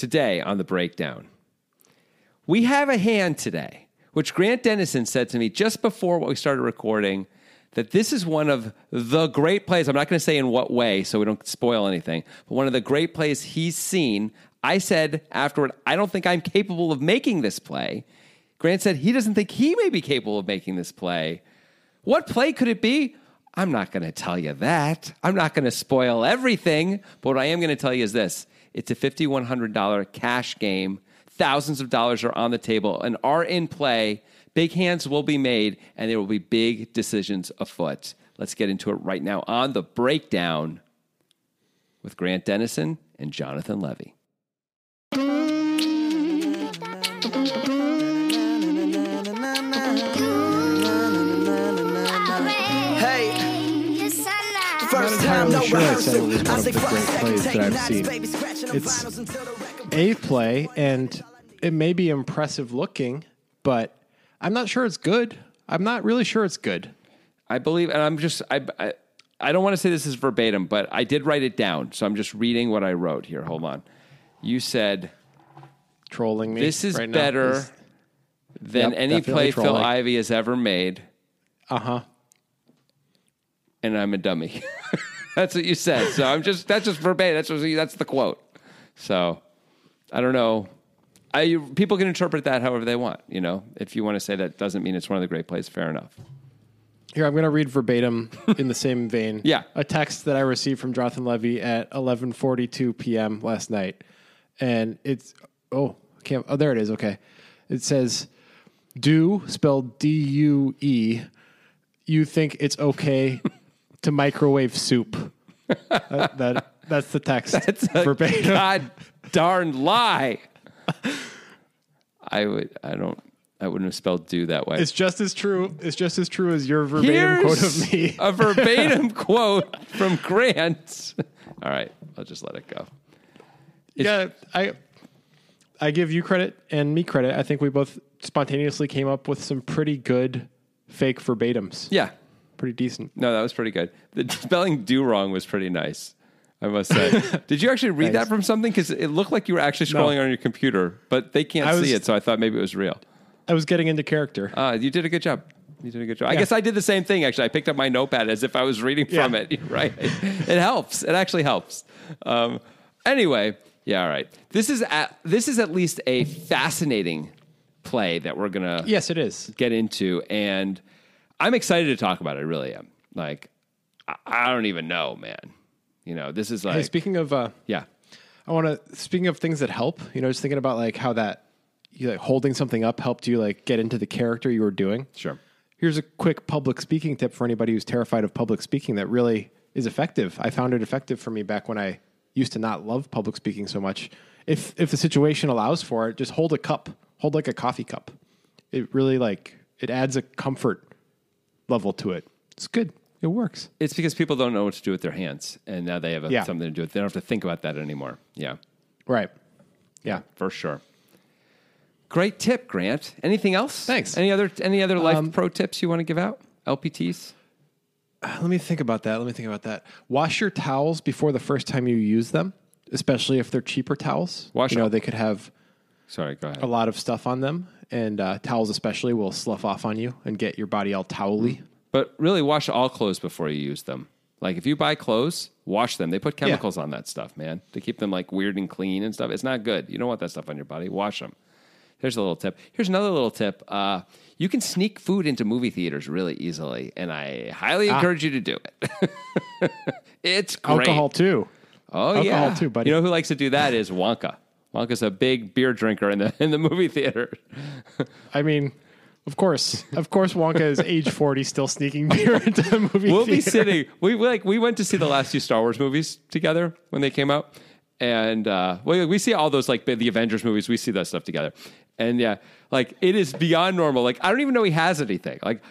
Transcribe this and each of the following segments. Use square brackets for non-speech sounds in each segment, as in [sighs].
today on the breakdown. We have a hand today, which Grant Denison said to me just before what we started recording that this is one of the great plays. I'm not going to say in what way so we don't spoil anything, but one of the great plays he's seen. I said afterward, I don't think I'm capable of making this play. Grant said he doesn't think he may be capable of making this play. What play could it be? I'm not going to tell you that. I'm not going to spoil everything. But what I am going to tell you is this it's a $5,100 cash game. Thousands of dollars are on the table and are in play. Big hands will be made, and there will be big decisions afoot. Let's get into it right now on the breakdown with Grant Denison and Jonathan Levy. First not time, entirely no sure I said it was one of the great plays that I've seen. out baby, scratching the It's finals until the record a play and it may be impressive looking, but I'm not sure it's good. I'm not really sure it's good. I believe, and I'm just, I, I, I don't want to say this is verbatim, but I did write it down. So I'm just reading what I wrote here. Hold on. You said, Trolling me. this is right better is- than Yep, any definitely play Phil Ivey has ever made, Uh-huh. and I'm a dummy. [laughs] [laughs] that's what you said. So I'm just, that's just verbatim. That's what, that's the quote. So I don't know. I, people can interpret that however they want. You know, if you want to say that doesn't mean it's one of the great plays, fair enough. Here, I'm going to read verbatim in the same vein. [laughs] Yeah. A text that I received from Jonathan Levy at 11:42 p.m. last night, and it's oh, I can't. Oh, there it is. Okay, it says, "Do spelled D U E. You think it's okay to microwave soup?" [laughs] that, that that's the text. [laughs] It's a verbatim. God darn lie. I would. I don't. I wouldn't have spelled "do" that way. It's just as true. It's just as true as your verbatim quote of me. a [laughs] verbatim quote from Grant. All right, I'll just let it go. yeah, I I give you credit and me credit. I think we both spontaneously came up with some pretty good fake verbatims. Yeah, Pretty decent. no, that was pretty good. The [laughs] spelling "do" wrong was pretty nice. I must say. [laughs] Did you actually read that from something? Because it looked like you were actually scrolling No. on your computer, but they can't was- see it, so I thought maybe it was real. I was getting into character. Uh, you did a good job. You did a good job. I guess I did the same thing. Actually, I picked up my notepad as if I was reading from it. [laughs] Right? it helps. It actually helps. Um, anyway, yeah. All right. This is at, this is at least a fascinating play that we're gonna yes, it is. get into, and I'm excited to talk about it. I really am. Like, I, I don't even know, man. You know, this is like, Hey, speaking of, uh, yeah, I want to. Speaking of things that help, you know, just thinking about like how that you like holding something up helped you like get into the character you were doing. sure. Here's a quick public speaking tip for anybody who's terrified of public speaking that really is effective. I found it effective for me back when I used to not love public speaking so much. If if the situation allows for it, just hold a cup, hold like a coffee cup. It really like it adds a comfort level to it. It's good. It works. It's because people don't know what to do with their hands, and now they have a, Yeah. something to do with. They don't have to think about that anymore. Yeah. Right. Yeah. for sure. Great tip, Grant. Anything else? Thanks. Any other any other life Um, pro tips you want to give out? LPTs? Let me think about that. Let me think about that. Wash your towels before the first time you use them, especially if they're cheaper towels. Wash you know, they could have Sorry, go ahead. a lot of stuff on them, and uh, towels especially will slough off on you and get your body all towely. But really, wash all clothes before you use them. Like if you buy clothes, wash them. They put chemicals on that stuff, man, to keep them like weird and clean and stuff. It's not good. You don't want that stuff on your body. Wash them. Here's a little tip. Here's another little tip. Uh, you can sneak food into movie theaters really easily, and I highly encourage you to do it. [laughs] it's great. Alcohol too. Oh yeah. Alcohol yeah, too, buddy. You know who likes to do that is Wonka. Wonka's a big beer drinker in the [laughs] in the movie theater. [laughs] I mean, of course, of course, Wonka is age [laughs] forty, still sneaking beer into the movie. Theater. We'll be sitting. We like we went to see the last two Star Wars movies together when they came out, and uh, we we see all those like the Avengers movies. We see that stuff together, and yeah, like it is beyond normal. Like I don't even know he has anything. Like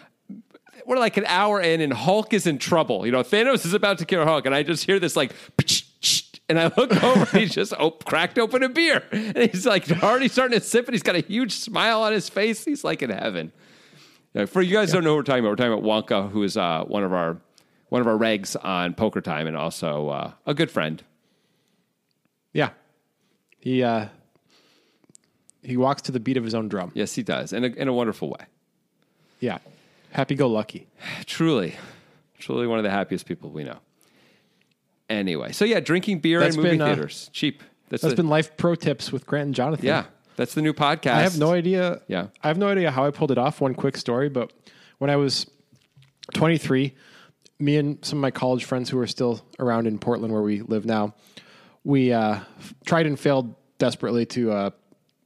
we're like an hour in, and Hulk is in trouble. You know, Thanos is about to kill Hulk, and I just hear this like. And I look [laughs] over and he's just op- cracked open a beer. And he's like already starting to sip it. He's got a huge smile on his face. He's like in heaven. Yeah, for you guys who don't know what we're talking about, we're talking about Wonka, who is uh, one of our one of our regs on Poker Time and also uh, a good friend. Yeah, he uh, he walks to the beat of his own drum. Yes, he does, in a, in a wonderful way. Yeah, happy go lucky. [sighs] Truly, truly one of the happiest people we know. Anyway, so yeah, drinking beer That's in movie been, uh, theaters, cheap. That's, That's the, been life pro tips with Grant and Jonathan. yeah, that's the new podcast. I have no idea. Yeah. I have no idea how I pulled it off. One quick story, but when I was 23, me and some of my college friends who are still around in Portland, where we live now, we uh, tried and failed desperately to uh,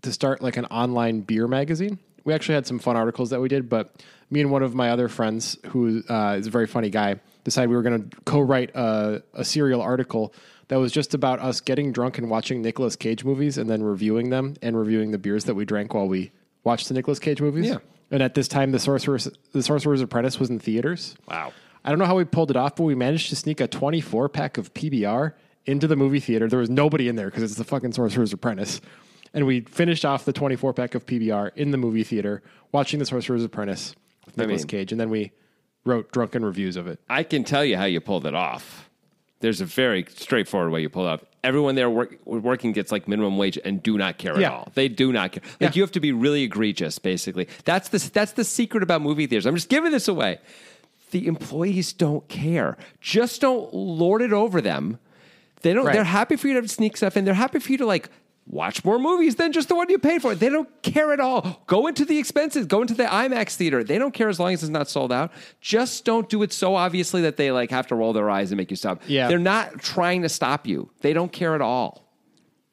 to start like an online beer magazine. We actually had some fun articles that we did, but me and one of my other friends, who uh, is a very funny guy, decided we were going to co-write a, a serial article that was just about us getting drunk and watching Nicolas Cage movies and then reviewing them and reviewing the beers that we drank while we watched the Nicolas Cage movies. Yeah. And at this time, the Sorcerer's the Sorcerer's Apprentice was in theaters. Wow. I don't know how we pulled it off, but we managed to sneak a 24 pack of PBR into the movie theater. There was nobody in there because it's the fucking Sorcerer's Apprentice. And we finished off the 24 pack of PBR in the movie theater watching the Sorcerer's Apprentice with Nicolas mean- Cage. And then we wrote drunken reviews of it. I can tell you how you pulled it off. There's a very straightforward way you pull it off. Everyone there work, working gets like minimum wage and do not care Yeah. at all. They do not care. Yeah. Like you have to be really egregious, basically. That's the that's the secret about movie theaters. I'm just giving this away. The employees don't care. Just don't lord it over them. They don't. Right. They're happy for you to sneak stuff in. They're happy for you to like watch more movies than just the one you paid for. They don't care at all. Go into the expenses. Go into the IMAX theater. They don't care as long as it's not sold out. Just don't do it so obviously that they like have to roll their eyes and make you stop. Yeah. They're not trying to stop you. They don't care at all.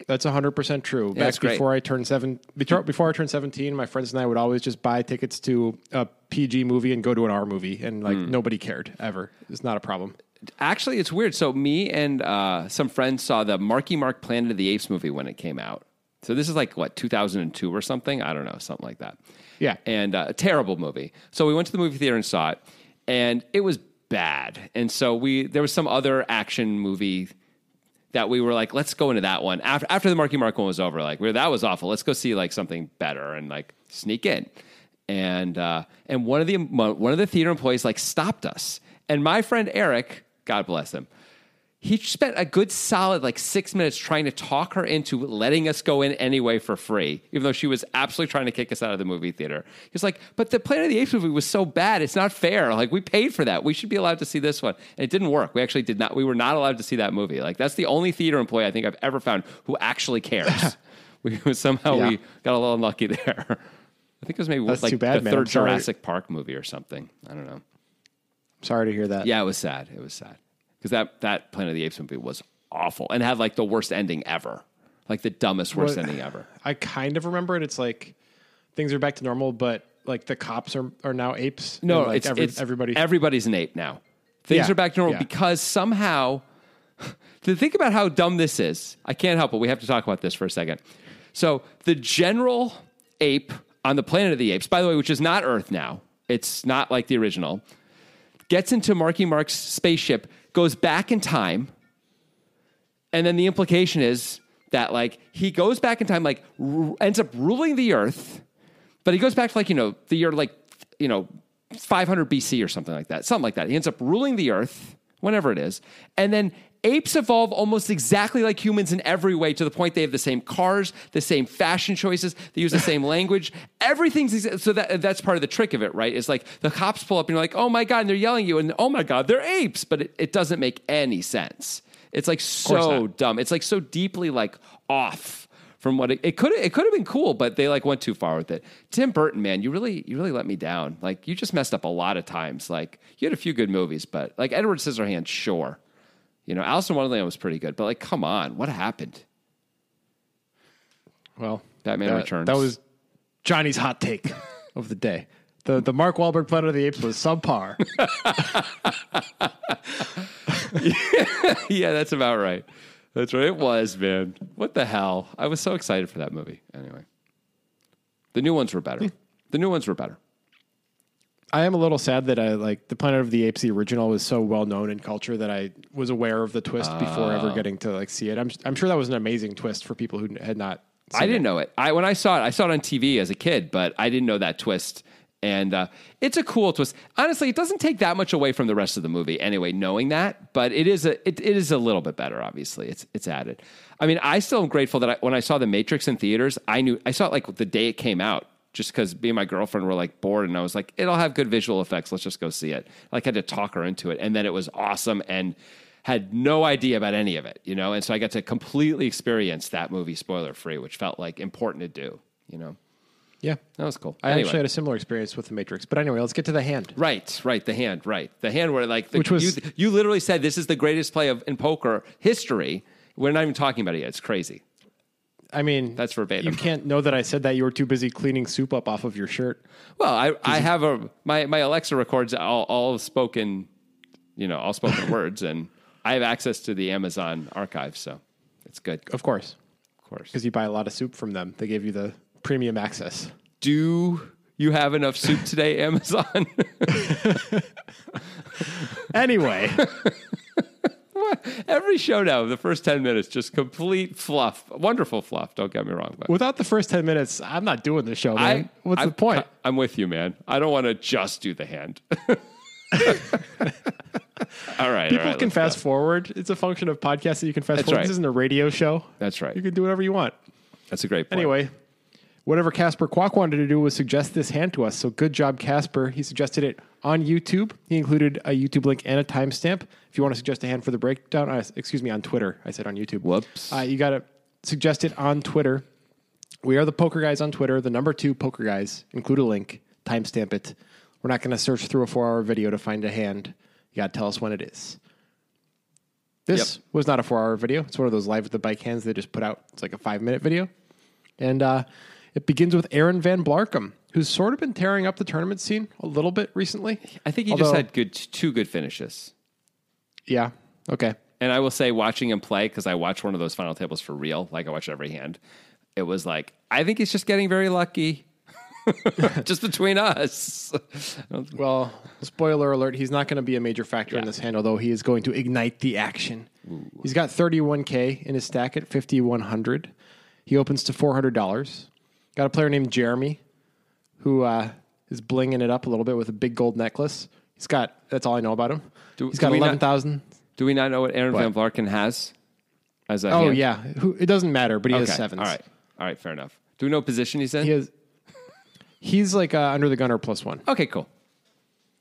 That's 100% true. that's Back great. before I turned seven, before before I turned 17, my friends and I would always just buy tickets to a PG movie and go to an R movie. And like Hmm. nobody cared ever. It's not a problem. Actually, it's weird. So me and uh, some friends saw the Marky Mark Planet of the Apes movie when it came out. So this is like what 2002 or something. I don't know, something like that. Yeah. and uh, a terrible movie. So we went to the movie theater and saw it, and it was bad. And so we there was some other action movie that we were like, let's go into that one after after the Marky Mark one was over. Like, we were, that was awful. Let's go see like something better and like sneak in. And uh, and one of the one of the theater employees like stopped us. And my friend Eric, God bless him, he spent a good solid like six minutes trying to talk her into letting us go in anyway for free, even though she was absolutely trying to kick us out of the movie theater. He's like, but the Planet of the Apes movie was so bad, it's not fair. Like we paid for that. We should be allowed to see this one. And it didn't work. We actually did not we were not allowed to see that movie. Like that's the only theater employee I think I've ever found who actually cares. [laughs] we somehow Yeah. we got a little unlucky there. [laughs] I think it was maybe That's like bad, the man. Third. Jurassic Park movie or something. I don't know. Sorry to hear that. Yeah, it was sad. It was sad because that that Planet of the Apes movie was awful and had like the worst ending ever, like the dumbest worst What- ending ever. [sighs] I kind of remember it. It's like things are back to normal, but like the cops are, are now apes. No, like it's, every- it's everybody. Everybody's an ape now. Things Yeah, are back to normal yeah. because somehow. [laughs] To think about how dumb this is, I can't help it. We have to talk about this for a second. So the general ape on the Planet of the Apes, by the way, which is not Earth now, it's not like the original, gets into Marky Mark's spaceship, goes back in time, and then the implication is that like he goes back in time, like r- ends up ruling the Earth, but he goes back to like you know the year like you know 500 BC or something like that, something like that. He ends up ruling the Earth, whenever it is, and then apes evolve almost exactly like humans in every way to the point they have the same cars, the same fashion choices, they use the same [laughs] language. Everything's exa- so that that's part of the trick of it, right? It's like the cops pull up and you're like, oh my god, and they're yelling at you, and oh my god, they're apes, but it, it doesn't make any sense. It's like so dumb. It's like so deeply like off from what it, could it could have been cool, but they like went too far with it. Tim Burton, man, you really you really let me down. Like you just messed up a lot of times. Like you had a few good movies, but like Edward Scissorhands, sure. You know, Alice in Wonderland was pretty good, but like, come on, what happened? well, Batman that, Returns. That was Johnny's hot take [laughs] of the day. The the Mark Wahlberg Planet of the Apes was subpar. [laughs] [laughs] yeah, that's about right. That's right. It was, man. What the hell? I was so excited for that movie. Anyway, the new ones were better. Hmm. the new ones were better. I am a little sad that I like the Planet of the Apes. The original was so well known in culture that I was aware of the twist before Ah. ever getting to like see it. I'm I'm sure that was an amazing twist for people who had not. Seen I didn't it. know it. I when I saw it, I saw it on TV as a kid, but I didn't know that twist And uh, it's a cool twist. Honestly, it doesn't take that much away from the rest of the movie anyway, knowing that. But it is a it, it is a little bit better. Obviously, it's it's added. I mean, I still am grateful that I, when I saw The Matrix in theaters, I knew I saw it like the day it came out, just because me and my girlfriend were like bored, and I was like, it'll have good visual effects. Let's just go see it. Like, I had to talk her into it, and then it was awesome, and had no idea about any of it, you know. And so I got to completely experience that movie spoiler free, which felt like important to do, you know. Yeah. That was cool. I Anyway. actually had a similar experience with the Matrix. But anyway, let's get to the hand. Right, right. The hand, right. The hand where like the, Which was- you, you literally said this is the greatest play of in poker history. We're not even talking about it yet. It's crazy. I mean, That's verbatim. You can't know that I said that. You were too busy cleaning soup up off of your shirt. Well, I, I have a my, my Alexa records all, all spoken, you know, all spoken [laughs] words, and I have access to the Amazon archive, so it's good. Of course. Of course. Because you buy a lot of soup from them. They gave you the premium access. Do you have enough soup today, Amazon? [laughs] Anyway, [laughs] [laughs] Every show now, the first ten minutes, just complete fluff, wonderful fluff. Don't get me wrong, but without the first 10 minutes, I'm not doing the show, man. What's I- the point? I'm with you, man. I don't want to just do the hand. [laughs] all right. People all right, can fast go. forward. It's a function of podcasting. You can fast That's forward. right. This isn't a radio show. That's right. You can do whatever you want. That's a great point. Anyway, whatever Casper Quack wanted to do was suggest this hand to us. So good job, Casper. He suggested it on YouTube. He included a YouTube link and a timestamp. If you want to suggest a hand for the breakdown, uh, excuse me, on Twitter. I said on YouTube. Whoops. Uh, you got to suggest it on Twitter. We are the Poker Guys on Twitter, the number two Poker Guys. Include a link, timestamp it. We're not going to search through a four hour video to find a hand. You got to tell us when it is. This Yep. was not a four hour video. It's one of those live with the bike hands they just put out. It's like a five minute video. And uh, it begins with Aaron Van Blarcum, who's sort of been tearing up the tournament scene a little bit recently. I think he just had good two good finishes. Yeah. Okay. And I will say, watching him play, because I watch one of those final tables for real, like I watch every hand, it was like, I think he's just getting very lucky. [laughs] just between us. [laughs] Well, spoiler alert, he's not going to be a major factor in this hand, although he is going to ignite the action. He's got 31K in his stack at 5,100. He opens to $400. Got a player named Jeremy who uh, is blinging it up a little bit with a big gold necklace. He's got, that's all I know about him. Do- He's got we not- 11,000. Do we not know what Aaron Van What? Blarcum has as a Oh, hand? yeah. Who, it doesn't matter, but he Okay. has sevens. All right. All right. Fair enough. Do we know position he's in? He has, he's like uh, under the gunner plus one. Okay, cool.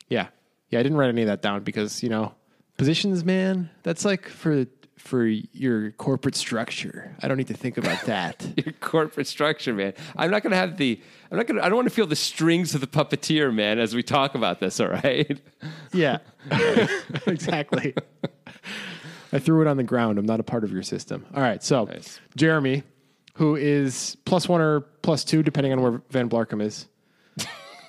Yeah. Yeah, I didn't write any of that down because, you know, positions, man, that's like for for your corporate structure. I don't need to think about that. [laughs] Your corporate structure, man. I'm not going to have the. I'm not going to. I don't want to feel the strings of the puppeteer, man, as we talk about this. All right. yeah. [laughs] [laughs] exactly. I threw it on the ground. I'm not a part of your system. All right. So, Nice. Jeremy, who is plus one or plus two, depending on where Van Blarcum is.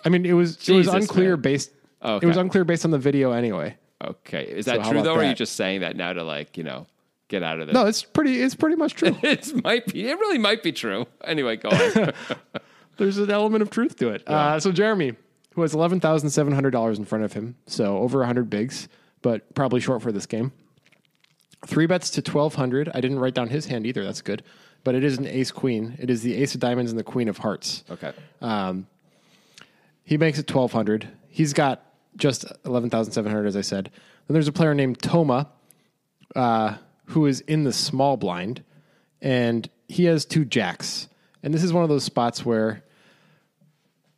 I mean, it was it was unclear man. based. Oh, It was unclear based on the video anyway. Okay. Is that how true though, or are you just saying that now to like you know get out of this? No, it's pretty. It's pretty much true. [laughs] it might be. It really might be true. Anyway, go on. [laughs] There's an element of truth to it. Uh, so Jeremy, who has eleven thousand seven hundred dollars in front of him, so over hundred bigs, but probably short for this game. Three bets to twelve hundred. I didn't write down his hand either. That's good, but it is an ace queen. It is the ace of diamonds and the queen of hearts. okay. Um, he makes it twelve hundred. He's got just eleven thousand seven hundred, as I said. Then there's a player named Toma, uh, who is in the small blind, and he has two jacks. And this is one of those spots where,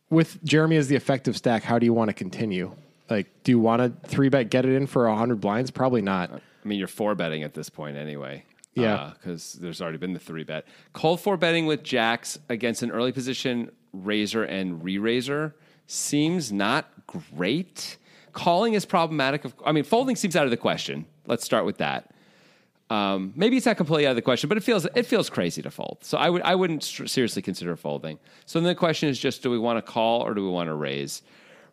with Jeremy as the effective stack, how do you want to continue? Like, do you want to three bet get it in for hundred blinds? Probably not. I mean, you're four betting at this point anyway. Yeah. Uh, because there's already been the three bet. Call four betting with jacks against an early position raiser and re raiser seems not great. Calling is problematic. Of, I mean, folding seems out of the question. Let's start with that. Um, maybe it's not completely out of the question, but it feels it feels crazy to fold. So I would I wouldn't str- seriously consider folding. So then the question is just: Do we want to call or do we want to raise?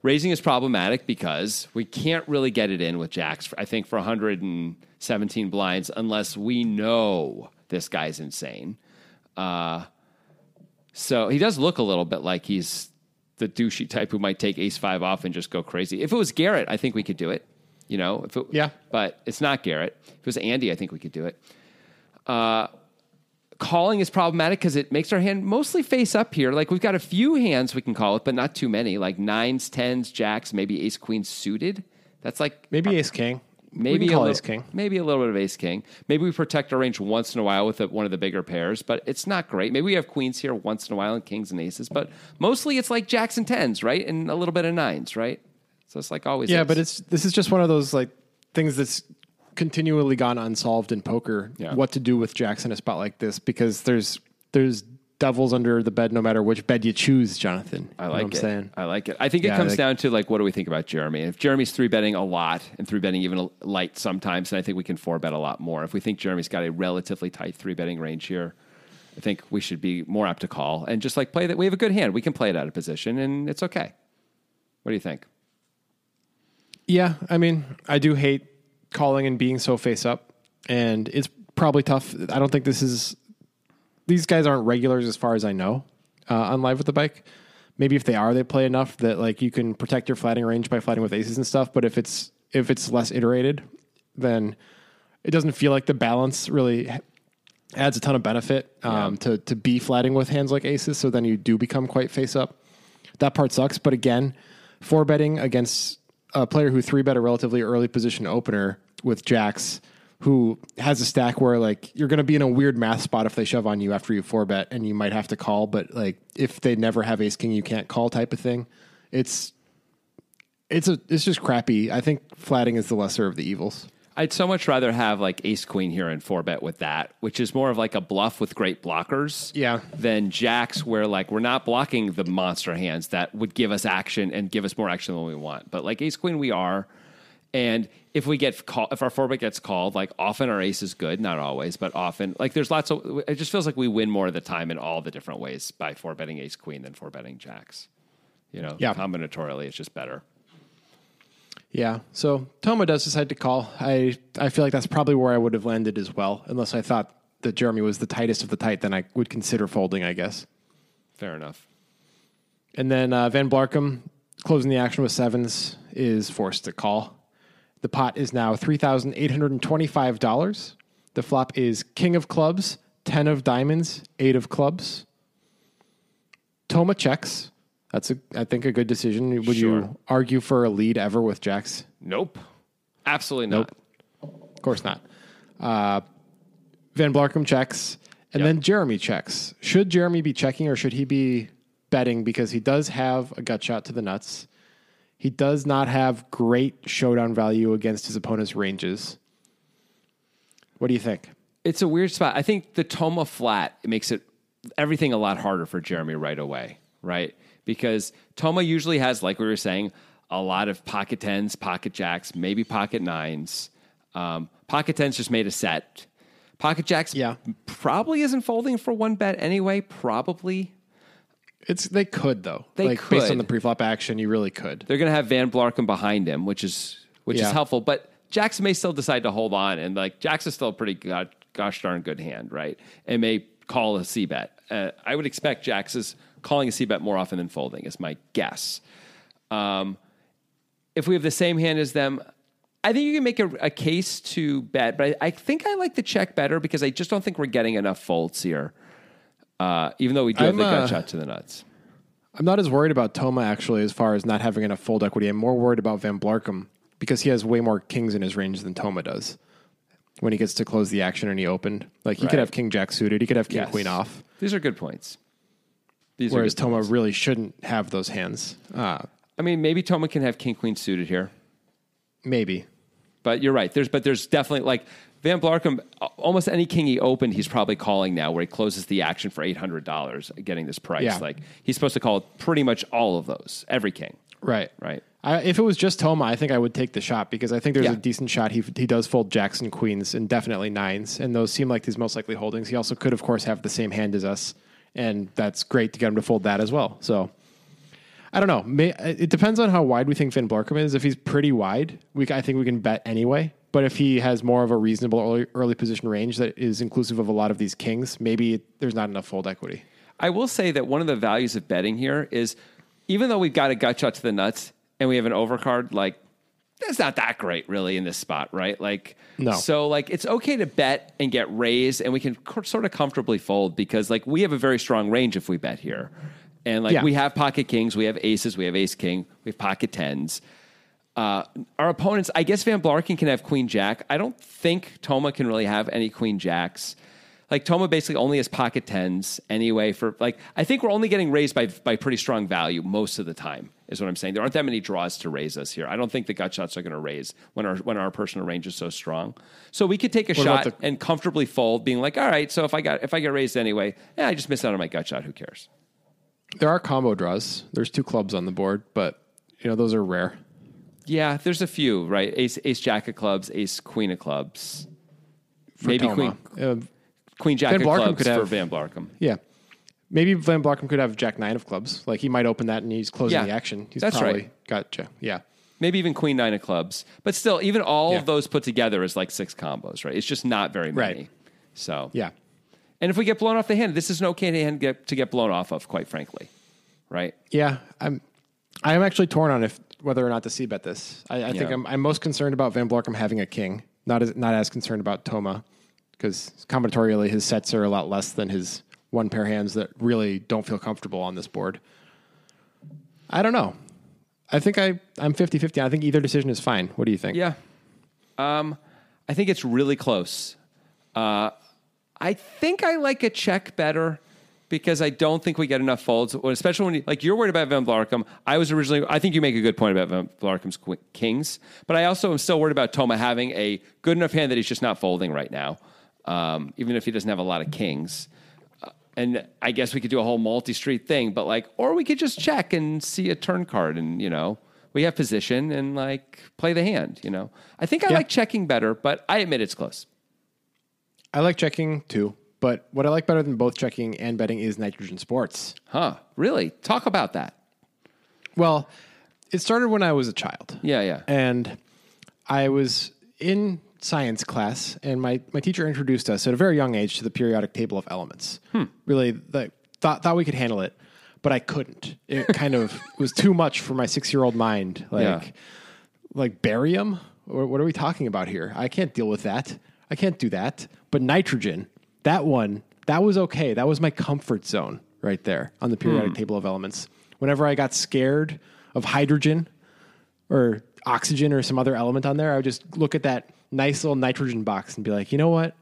Raising is problematic because we can't really get it in with jacks. I think for 117 blinds unless we know this guy's insane. Uh, so he does look a little bit like he's the douchey type who might take ace five off and just go crazy. If it was Garrett, I think we could do it. You know, if it, Yeah. but it's not Garrett. If it was Andy, I think we could do it. Uh, calling is problematic because it makes our hand mostly face up here. Like we've got a few hands we can call it, but not too many. Like nines, tens, jacks, maybe ace queen suited. That's like Maybe ace king. maybe a call little, ace king. maybe a little bit of ace king. Maybe we protect our range once in a while with a, one of the bigger pairs, but it's not great. Maybe we have queens here once in a while and kings and aces, but mostly it's like jacks and tens, right? And a little bit of nines, right? So it's like always. Yeah, is. but it's this is just one of those like things that's continually gone unsolved in poker. Yeah. What to do with jacks in a spot like this because there's there's devils under the bed no matter which bed you choose, Jonathan. I You know like what I'm it. saying. I like it. I think it comes like- down to like, what do we think about Jeremy? If Jeremy's three betting a lot and three betting even a light sometimes, then I think we can four bet a lot more. If we think Jeremy's got a relatively tight three betting range here, I think we should be more apt to call and just like play that. We have a good hand. We can play it out of position and it's okay. What do you think? Yeah, I mean, I do hate calling and being so face up, and it's probably tough. I don't think this is. These guys aren't regulars as far as I know uh, on live with the bike. Maybe if they are, they play enough that like you can protect your flatting range by flatting with aces and stuff. But if it's if it's less iterated, then it doesn't feel like the balance really adds a ton of benefit um, to to be flatting with hands like aces. So then you do become quite face up. That part sucks. But again, four betting against a player who three bet a relatively early position opener with jacks, who has a stack where like you're going to be in a weird math spot if they shove on you after you four bet, and you might have to call. But like if they never have ace king, you can't call type of thing. It's it's a it's just crappy. I think flatting is the lesser of the evils. I'd so much rather have like ace queen here and four bet with that, which is more of like a bluff with great blockers. Yeah. Than jacks where like we're not blocking the monster hands that would give us action and give us more action than we want. But like ace queen, we are. And if we get call, if our four bet gets called, like often our ace is good, not always, but often. Like there's lots of. It just feels like we win more of the time in all the different ways by four betting ace queen than four betting jacks. You know, Yeah. combinatorially, it's just better. Yeah. So Toma does decide to call. I I feel like that's probably where I would have landed as well, unless I thought that Jeremy was the tightest of the tight. Then I would consider folding, I guess. Fair enough. And then uh, Van Blarcum closing the action with sevens is forced to call. The pot is now three thousand eight hundred and twenty-five dollars. The flop is King of Clubs, ten of Diamonds, eight of Clubs. Toma checks. That's a I think a good decision. Would Sure. you argue for a lead ever with jacks? Nope. Absolutely not. Nope. Of course not. Uh, Van Blarcum checks, and Yep. then Jeremy checks. Should Jeremy be checking or should he be betting because he does have a gut shot to the nuts? He does not have great showdown value against his opponent's ranges. What do you think? It's a weird spot. I think the Toma flat it makes it everything a lot harder for Jeremy right away, right? Because Toma usually has, like we were saying, a lot of pocket tens, pocket jacks, maybe pocket nines. Um, pocket tens just made a set. Pocket jacks, Yeah. probably isn't folding for one bet anyway. Probably It's they could though. They like based could. on the preflop action, you really could. they're going to have Van Blarcum behind him, which is which is helpful. But Jackson may still decide to hold on, and like Jackson's still a pretty god, gosh darn good hand, right? And may call a c bet. Uh, I would expect Jax is calling a c bet more often than folding, is my guess. Um, if we have the same hand as them, I think you can make a, a case to bet, but I, I think I like the check better because I just don't think we're getting enough folds here. Uh, even though we do have I'm, the gut uh, shot to the nuts. I'm not as worried about Toma actually as far as not having enough fold equity. I'm more worried about Van Blarcum because he has way more kings in his range than Toma does. When he gets to close the action and he opened, like he Right. could have King Jack suited, he could have King Yes. Queen off. These are good points. These Whereas are Toma really shouldn't have those hands. Uh, I mean, maybe Toma can have King Queen suited here, maybe. but you're right. There's but there's definitely like Van Blarcum. Almost any king he opened, he's probably calling now, where he closes the action for eight hundred dollars, getting this price. Yeah. Like he's supposed to call pretty much all of those, every king, Right. right? I, if it was just Toma, I think I would take the shot because I think there's Yeah. a decent shot. He he does fold jacks and queens and definitely nines, and those seem like his most likely holdings. He also could, of course, have the same hand as us, and that's great to get him to fold that as well. So I don't know. It depends on how wide we think Van Blarcum is. If he's pretty wide, we I think we can bet anyway. But if he has more of a reasonable early, early position range that is inclusive of a lot of these kings, maybe there's not enough fold equity. I will say that one of the values of betting here is even though we've got a gut shot to the nuts and we have an overcard, like that's not that great really in this spot, right? Like, No. So like, it's okay to bet and get raised, and we can co- sort of comfortably fold because like we have a very strong range if we bet here, and like Yeah. we have pocket kings, we have aces, we have ace king, we have pocket tens. Uh, our opponents, I guess Van Blarcum can have queen jack. I don't think Toma can really have any queen jacks. Like Toma basically only has pocket tens anyway. For like, I think we're only getting raised by by pretty strong value most of the time. Is what I'm saying. There aren't that many draws to raise us here. I don't think the gut shots are going to raise when our when our personal range is so strong. So we could take a What shot the- and comfortably fold, being like, all right. So if I got if I get raised anyway, yeah, I just miss out on my gut shot. Who cares? There are combo draws. There's two clubs on the board, but you know those are rare. Yeah, there's a few, right? Ace, ace, jack of clubs, ace, queen of clubs. For Maybe Toma. queen, Uh, queen, jack Van of Blarcum clubs could for Van Blarcum. yeah. Maybe Van Blarcum could have Jack Nine of clubs. Like he might open that and he's closing Yeah, the action. He's that's probably right. got ja- yeah. Maybe even queen nine of clubs. But still, even all Yeah. of those put together is like six combos, right? It's just not very many. Right. So Yeah. And if we get blown off the hand, this is an okay hand get, to get blown off of, quite frankly, right? Yeah. I'm I am actually torn on if whether or not to c bet this. I, I think Yeah. I'm I'm most concerned about Van Blarcum having a king. Not as not as concerned about Toma. Because combinatorially his sets are a lot less than his one pair hands that really don't feel comfortable on this board. I don't know. I think I, I'm 50 50. I think either decision is fine. What do you think? Yeah. Um, I think it's really close. Uh, I think I like a check better because I don't think we get enough folds, especially when you, like you're worried about Van Blarcum. I was originally, I think you make a good point about Van Blarcum's kings, but I also am still worried about Toma having a good enough hand that he's just not folding right now, um, even if he doesn't have a lot of kings. And I guess we could do a whole multi-street thing, but like, or we could just check and see a turn card, and you know, we have position and like play the hand. You know, I think I Yeah. like checking better, but I admit it's close. I like checking too. But what I like better than both checking and betting is nitrogen sports. Huh? Really? Talk about that. Well, it started when I was a child. Yeah, yeah. And I was in science class, and my, my teacher introduced us at a very young age to the periodic table of elements. Hmm. Really, the, thought, thought we could handle it, but I couldn't. It [laughs] kind of was too much for my six year old mind. Like, Yeah. like barium? What are we talking about here? I can't deal with that. I can't do that. But nitrogen, that one, that was okay. That was my comfort zone right there on the periodic hmm. table of elements. Whenever I got scared of hydrogen or oxygen or some other element on there, I would just look at that nice little nitrogen box and be like, you know what?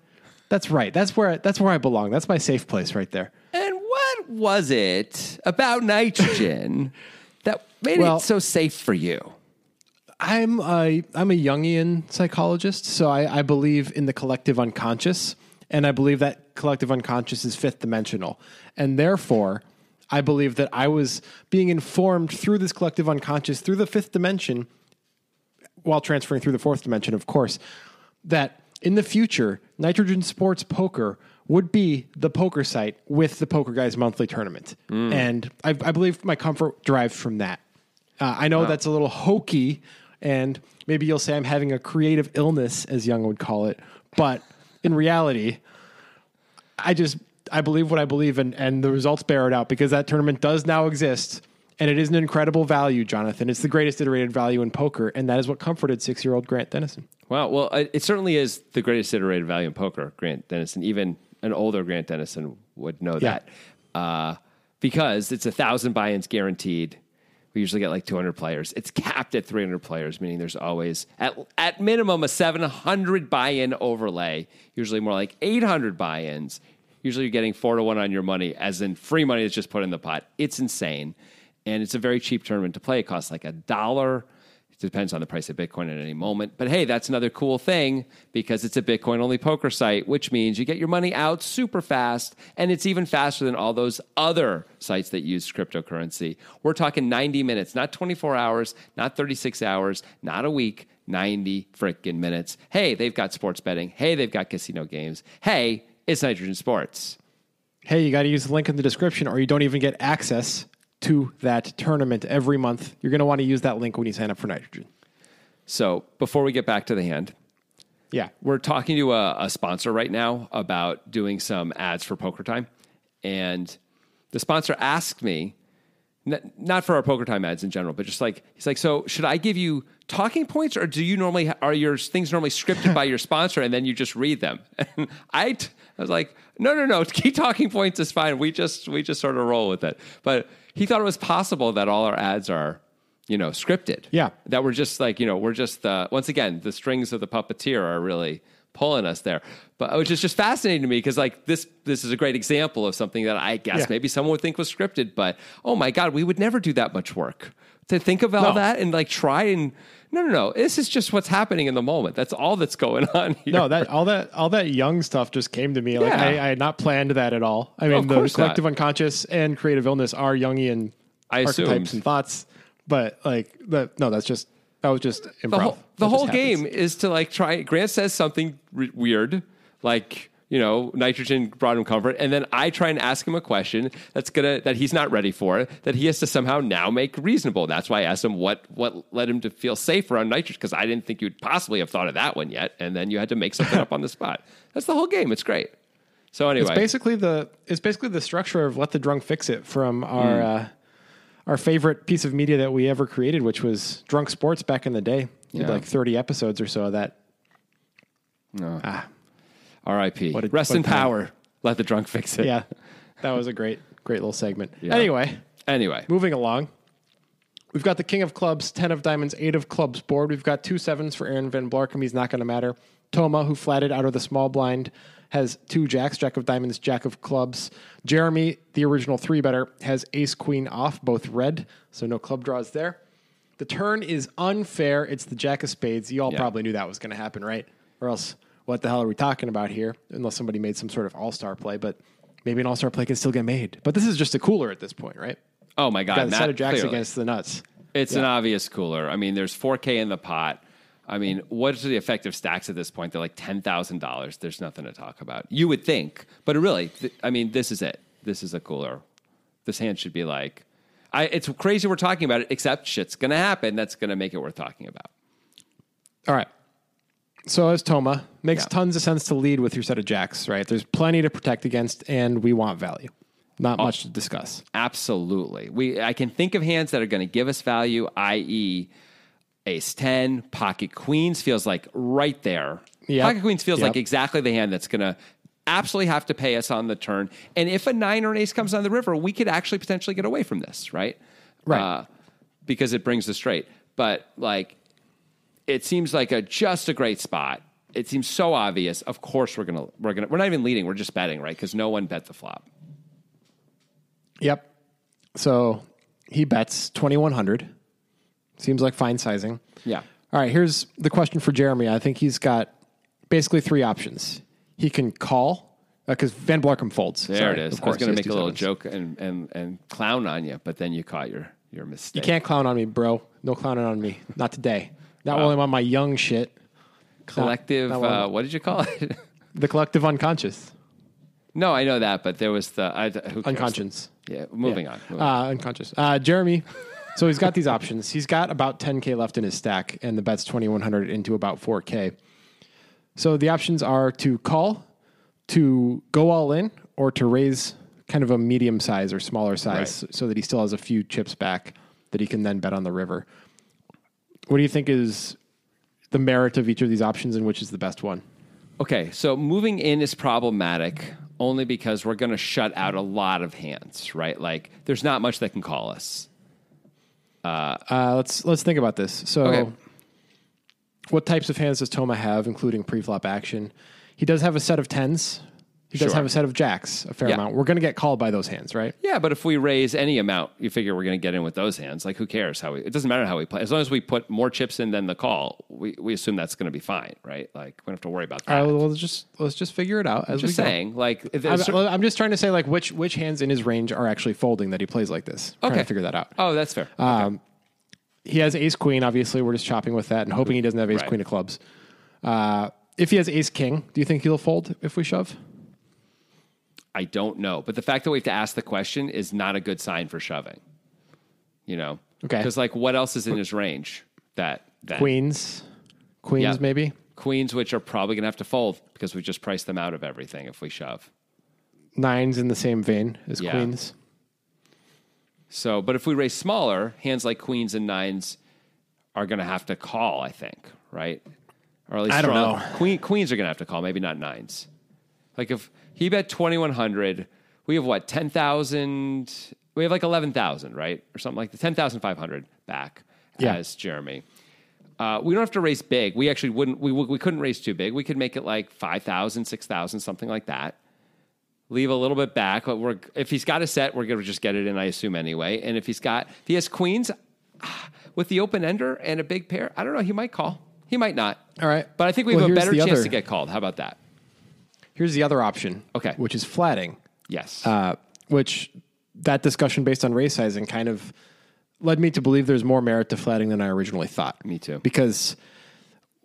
That's right. That's where that's where I belong. That's my safe place right there. And what was it about nitrogen [laughs] that made Well- it so safe for you? I'm a I'm a Jungian psychologist, so I, I believe in the collective unconscious, and I believe that collective unconscious is fifth dimensional, and therefore, I believe that I was being informed through this collective unconscious through the fifth dimension, while transferring through the fourth dimension, of course, that in the future, Nitrogen Sports Poker would be the poker site with the Poker Guys monthly tournament, and I, I believe my comfort derived from that. Uh, I know that's a little hokey, and maybe you'll say I'm having a creative illness, as Jung would call it. But in reality, I just I believe what I believe, and and the results bear it out because that tournament does now exist, and it is an incredible value, Jonathan. It's the greatest iterated value in poker, and that is what comforted six year old Grant Denison. Wow. Well, it it certainly is the greatest iterated value in poker, Grant Denison. Even an older Grant Denison would know Yeah. that uh, because it's a thousand buy-ins guaranteed. We usually get like 200 players. It's capped at 300 players, meaning there's always at at minimum a 700 buy-in overlay. Usually more like 800 buy-ins. Usually you're getting four to one on your money, as in free money that's just put in the pot. It's insane, and it's a very cheap tournament to play. It costs like a dollar. It depends on the price of Bitcoin at any moment. But hey, that's another cool thing because it's a Bitcoin only poker site, which means you get your money out super fast. And it's even faster than all those other sites that use cryptocurrency. We're talking 90 minutes, not 24 hours, not 36 hours, not a week, 90 frickin' minutes. Hey, they've got sports betting. Hey, they've got casino games. Hey, it's Nitrogen Sports. Hey, you got to use the link in the description, or you don't even get access to that tournament every month. You're going to want to use that link when you sign up for Nitrogen. So before we get back to the hand, Yeah. we're talking to a, a sponsor right now about doing some ads for Poker Time. And the sponsor asked me, N- not for our poker time ads in general, but just like he's like, so should I give you talking points, or do you normally are your things normally scripted by your [laughs] sponsor and then you just read them? [laughs] And I, t- I was like, no, no, no, [laughs] key talking points is fine. We just we just sort of roll with it. But he thought it was possible that all our ads are, you know, scripted. Yeah. that we're just like you know we're just uh, once again the strings of the puppeteer are really pulling us there. But which is just fascinating to me because like this this is a great example of something that I guess Yeah. maybe someone would think was scripted, but oh my god, we would never do that much work to think of all No. that and like try and no no no this is just what's happening in the moment. That's all that's going [laughs] on here. No, that all that all that Jung stuff just came to me. Like Yeah. I, I had not planned that at all. I mean, the course not. collective unconscious and creative illness are Jungian I archetypes assumed. and thoughts, but like. No, that's just that was just improv. the whole, the whole game is to like try. Grant says something re- weird, like you know, nitrogen brought him comfort, and then I try and ask him a question that's gonna that he's not ready for, that he has to somehow now make reasonable. That's why I asked him what what led him to feel safe around nitrogen because I didn't think you'd possibly have thought of that one yet, and then you had to make something up on the spot. That's the whole game. It's great. So anyway, It's basically the it's basically the structure of let the drunk fix it from our Hmm. uh, our favorite piece of media that we ever created, which was drunk sports back in the day. We did like thirty episodes or so of that. Ah. R.I.P. What a- Rest what in power. Let the drunk fix it. Yeah, that was a great great little segment. Yeah. Anyway, Anyway, moving along. We've got the king of clubs, 10 of diamonds, 8 of clubs board. We've got two sevens for Aaron Van Blarcum. He's not going to matter. Toma, who flatted out of the small blind, has two jacks, jack of diamonds, jack of clubs. Jeremy, the original three better, has ace queen off, both red, so no club draws there. The turn is unfair. It's the jack of spades. You all Yeah. probably knew that was going to happen, right? Or else, what the hell are we talking about here? Unless somebody made some sort of all star play, but maybe an all star play can still get made. But this is just a cooler at this point, right? oh my God, Got a set of jacks clearly. against the nuts. It's an obvious cooler. I mean, there's 4K in the pot. I mean, what's the effective stacks at this point? They're like ten thousand dollars. There's nothing to talk about. You would think, but really, th- I mean, this is it. This is a cooler. This hand should be like, I. It's crazy we're talking about it, except shit's gonna happen. That's gonna make it worth talking about. All right. So as Toma makes Yeah. tons of sense to lead with your set of jacks, right? There's plenty to protect against, and we want value. Not much to discuss. Absolutely. We I can think of hands that are going to give us value, i.e., Ace Ten, Pocket Queens feels like right there. Yep. Pocket Queens feels Yep. like exactly the hand that's going to absolutely have to pay us on the turn. And if a nine or an ace comes on the river, we could actually potentially get away from this, right? Right. Uh, because it brings the straight. But like, it seems like a just a great spot. It seems so obvious. Of course, we're gonna we're gonna we're not even leading. We're just betting, right? Because no one bet the flop. Yep. So he bets 2,100. Seems like fine sizing. Yeah. All right. Here's the question for Jeremy. I think he's got basically three options. He can call because Van Blarcum folds. There Sorry, it is. of I was course, going to make a little sevens. joke and, and, and clown on you, but then you caught your, your mistake. You can't clown on me, bro. No clowning on me. Not today. Not while I'm on my Jung shit. Collective, not well. uh, what did you call it? [laughs] The collective unconscious. no, I know that, but there was the I? Unconscious. Yeah, moving on. Moving on. Uh, unconscious. Uh, Jeremy. So he's got these options. He's got about 10K left in his stack, and the bet's 2,100 into about 4K. So the options are to call, to go all in, or to raise kind of a medium size or smaller size Right. so that he still has a few chips back that he can then bet on the river. What do you think is the merit of each of these options and which is the best one? Okay, so moving in is problematic only because we're going to shut out a lot of hands, right? Like, there's not much that can call us. Uh, let's let's think about this. So, Okay. what types of hands does Toma have, including pre-flop action? He does have a set of tens. He does Sure. have a set of jacks, a fair Yeah. amount. We're going to get called by those hands, right? Yeah, but if we raise any amount, you figure we're going to get in with those hands. Like, who cares how we? It doesn't matter how we play. As long as we put more chips in than the call, we, we assume that's going to be fine, right? Like, we don't have to worry about that. All right, well, let's just let's just figure it out as Just we go. saying, like, if I'm, there's- well, I'm just trying to say like which which hands in his range are actually folding that he plays like this. Trying Okay. to figure that out. oh, that's fair. He has ace queen. Obviously, we're just chopping with that and hoping he doesn't have ace Right. queen of clubs. Uh, if he has ace king, do you think he'll fold if we shove? I don't know. But the fact that we have to ask the question is not a good sign for shoving. You know? Okay. Because, like, what else is in his range? That, that Queens, queens Yeah. maybe. Queens, which are probably going to have to fold because we just priced them out of everything if we shove. Nines in the same vein as Yeah. queens. So, but if we raise smaller, hands like queens and nines are going to have to call. I think, right? Or at least I don't know. Queen, queens are going to have to call, maybe not nines. Like if he bet twenty one hundred, we have what ten thousand? We have like eleven thousand, right, or something like the ten thousand five hundred back Yeah. as Jeremy. Uh, we don't have to raise big. We actually wouldn't. We we couldn't raise too big. We could make it like 5,000, 6,000, something like that. Leave a little bit back. But we're if he's got a set, we're gonna just get it in. I assume anyway. And if he's got if he has queens [sighs] with the open ender and a big pair, I don't know. He might call. He might not. All right. But I think we Well, have a better chance other- to get called. How about that? Here's the other option. Okay. Which is flatting. Yes. uh, which that discussion based on race sizing kind of led me to believe there's more merit to flatting than I originally thought. Me too. Because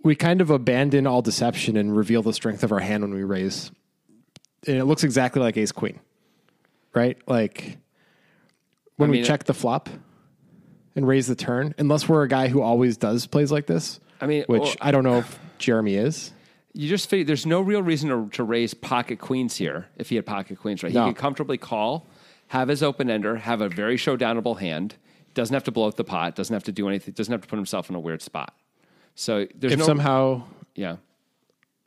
we kind of abandon all deception and reveal the strength of our hand when we raise. And it looks exactly like ace queen, right? Like when I we check the flop and raise the turn, unless we're a guy who always does plays like this. I mean, which well- I don't know [sighs] if Jeremy is. You just figure there's no real reason to, to raise pocket queens here if he had pocket queens, right? No. He could comfortably call, have his open ender, have a very showdownable hand. Doesn't have to blow up the pot. Doesn't have to do anything. Doesn't have to put himself in a weird spot. So there's If no somehow yeah.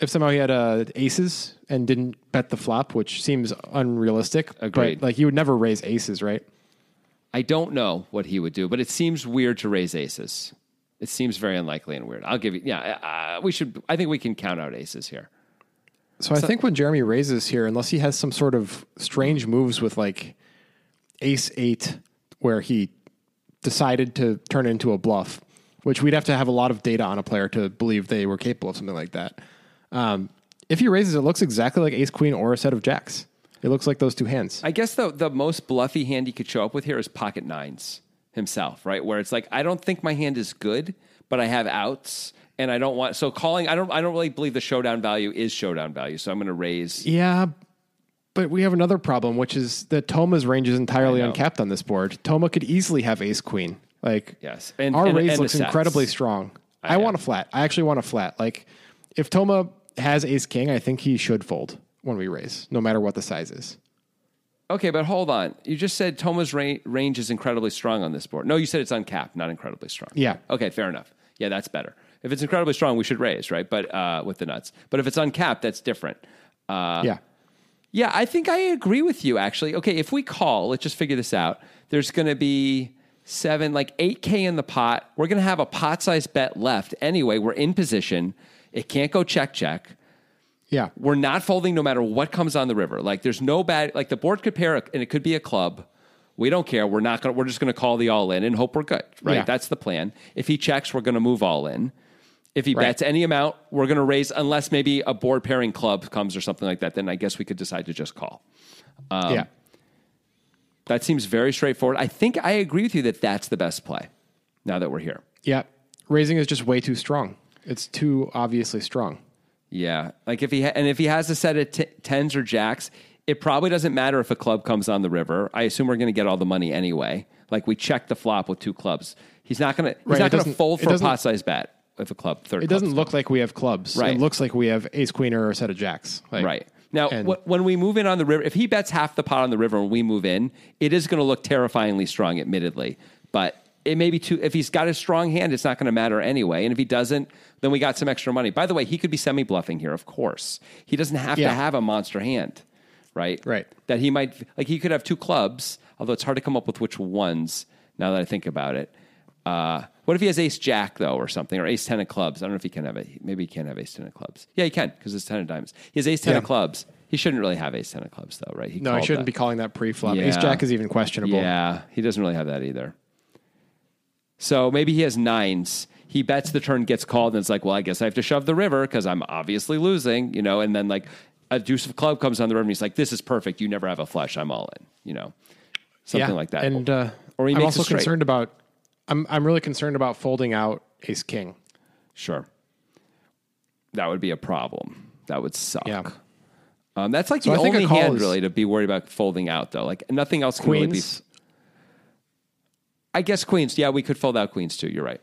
if somehow he had uh, aces and didn't bet the flop, which seems unrealistic. Agreed. But like he would never raise aces, right? I don't know what he would do, but it seems weird to raise aces. It seems very unlikely and weird. I'll give you. Yeah, uh, we should. I think we can count out aces here. So, I think when Jeremy raises here, unless he has some sort of strange moves with like ace eight, where he decided to turn into a bluff, which we'd have to have a lot of data on a player to believe they were capable of something like that. Um, if he raises, it looks exactly like ace queen or a set of jacks. It looks like those two hands. I guess the the most bluffy hand he could show up with here is pocket nines himself, right? Where it's like I don't think my hand is good, but I have outs, and I don't want so calling. I don't. I don't really believe the showdown value is showdown value, so I'm going to raise. Yeah, but we have another problem, which is that Toma's range is entirely uncapped on this board. Toma could easily have ace queen. Like, Yes. And- our and- raise and looks incredibly strong. I, I- want a flat. I actually want a flat. Like, if Toma has ace king, I think he should fold when we raise, no matter what the size is. Okay, but hold on. You just said Toma's ra- range is incredibly strong on this board. No, you said it's uncapped, not incredibly strong. Yeah. Okay, fair enough. Yeah, that's better. If it's incredibly strong, we should raise, right? But uh, with the nuts. But if it's uncapped, that's different. Uh, yeah. Yeah, I think I agree with you actually. Okay, if we call, let's just figure this out. There's going to be seven, like 8K in the pot. We're going to have a pot size bet left anyway. We're in position. It can't go check, check. Yeah. We're not folding no matter what comes on the river. Like there's no bad, like the board could pair and it could be a club. We don't care. We're not going to, we're just going to call the all in and hope we're good, right? Yeah. That's the plan. If he checks, we're going to move all in. If he Right. bets any amount, we're going to raise, unless maybe a board pairing club comes or something like that. Then I guess we could decide to just call. Um, yeah. That seems very straightforward. I think I agree with you that that's the best play now that we're here. Yeah. Raising is just way too strong. It's too obviously strong. Yeah, like if he ha- and if he has a set of t- tens or jacks, it probably doesn't matter if a club comes on the river. I assume we're going to get all the money anyway. Like we check the flop with two clubs. He's not going to. He's Right, not it going to doesn't- fold it for a doesn't- pot size bet if a club third. It club's doesn't look like we have clubs. Right. It looks like we have ace queen or a set of jacks. Like, Right. Now, and- wh- when we move in on the river, if he bets half the pot on the river and we move in, it is going to look terrifyingly strong, admittedly. But it may be too, if he's got a strong hand, it's not going to matter anyway. And if he doesn't, then we got some extra money. By the way, he could be semi bluffing here, of course. He doesn't have to have a monster hand, right? Right. That he might, like, he could have two clubs, although it's hard to come up with which ones now that I think about it. Uh, what if he has ace jack though, or something, or ace ten of clubs? I don't know if he can have it. Maybe he can't have ace ten of clubs. Yeah, he can because it's ten of diamonds. He has ace ten Yeah. of clubs. He shouldn't really have ace ten of clubs though, right? He No, I called shouldn't that. be calling that pre-flop. Yeah. Ace jack is even questionable. Yeah, he doesn't really have that either. So maybe he has nines. He bets the turn gets called, and it's like, well, I guess I have to shove the river because I'm obviously losing, you know. And then like a deuce of club comes on the river, and he's like, "This is perfect. You never have a flush. I'm all in," you know, something Yeah. like that. And uh, Or he I'm also concerned about. I'm I'm really concerned about folding out ace king. Sure. That would be a problem. That would suck. Yeah. Um, that's like So the I think a only hand is- really to be worried about folding out though. Like nothing else can really be. I guess queens. Yeah, we could fold out queens too. You're right.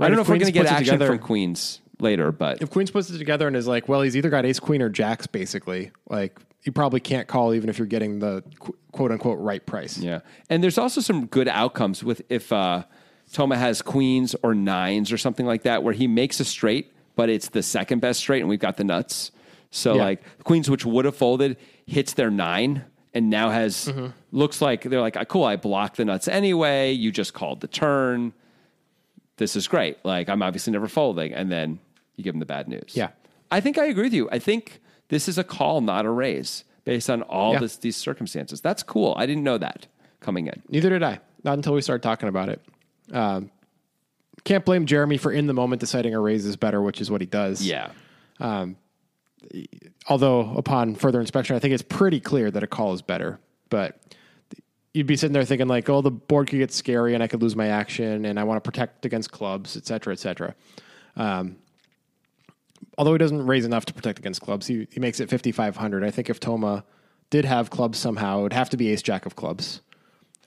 I don't know if we're going to get puts it action together- from queens later. But If Queens puts it together and is like, well, he's either got ace queen or jacks, basically, like you probably can't call even if you're getting the qu- quote unquote right price. Yeah, and there's also some good outcomes with if uh, Toma has queens or nines or something like that, where he makes a straight, but it's the second best straight, and we've got the nuts. So Yeah. like queens, which would have folded, hits their nine, and now has Mm-hmm. looks like they're like, "Ah, cool, I blocked the nuts anyway. You just called the turn. This is great. Like I'm obviously never folding, and then you give them the bad news. Yeah. I think I agree with you. I think this is a call, not a raise, based on all Yeah. this, these circumstances. That's cool. I didn't know that coming in. Neither did I. Not until we started talking about it. Um, can't blame Jeremy for in the moment deciding a raise is better, which is what he does. Yeah. Although upon further inspection, I think it's pretty clear that a call is better. But you'd be sitting there thinking like, oh, the board could get scary and I could lose my action and I want to protect against clubs, et cetera, et cetera. Um, although he doesn't raise enough to protect against clubs, he, he makes it 5,500. I think if Toma did have clubs somehow, it would have to be ace jack of clubs.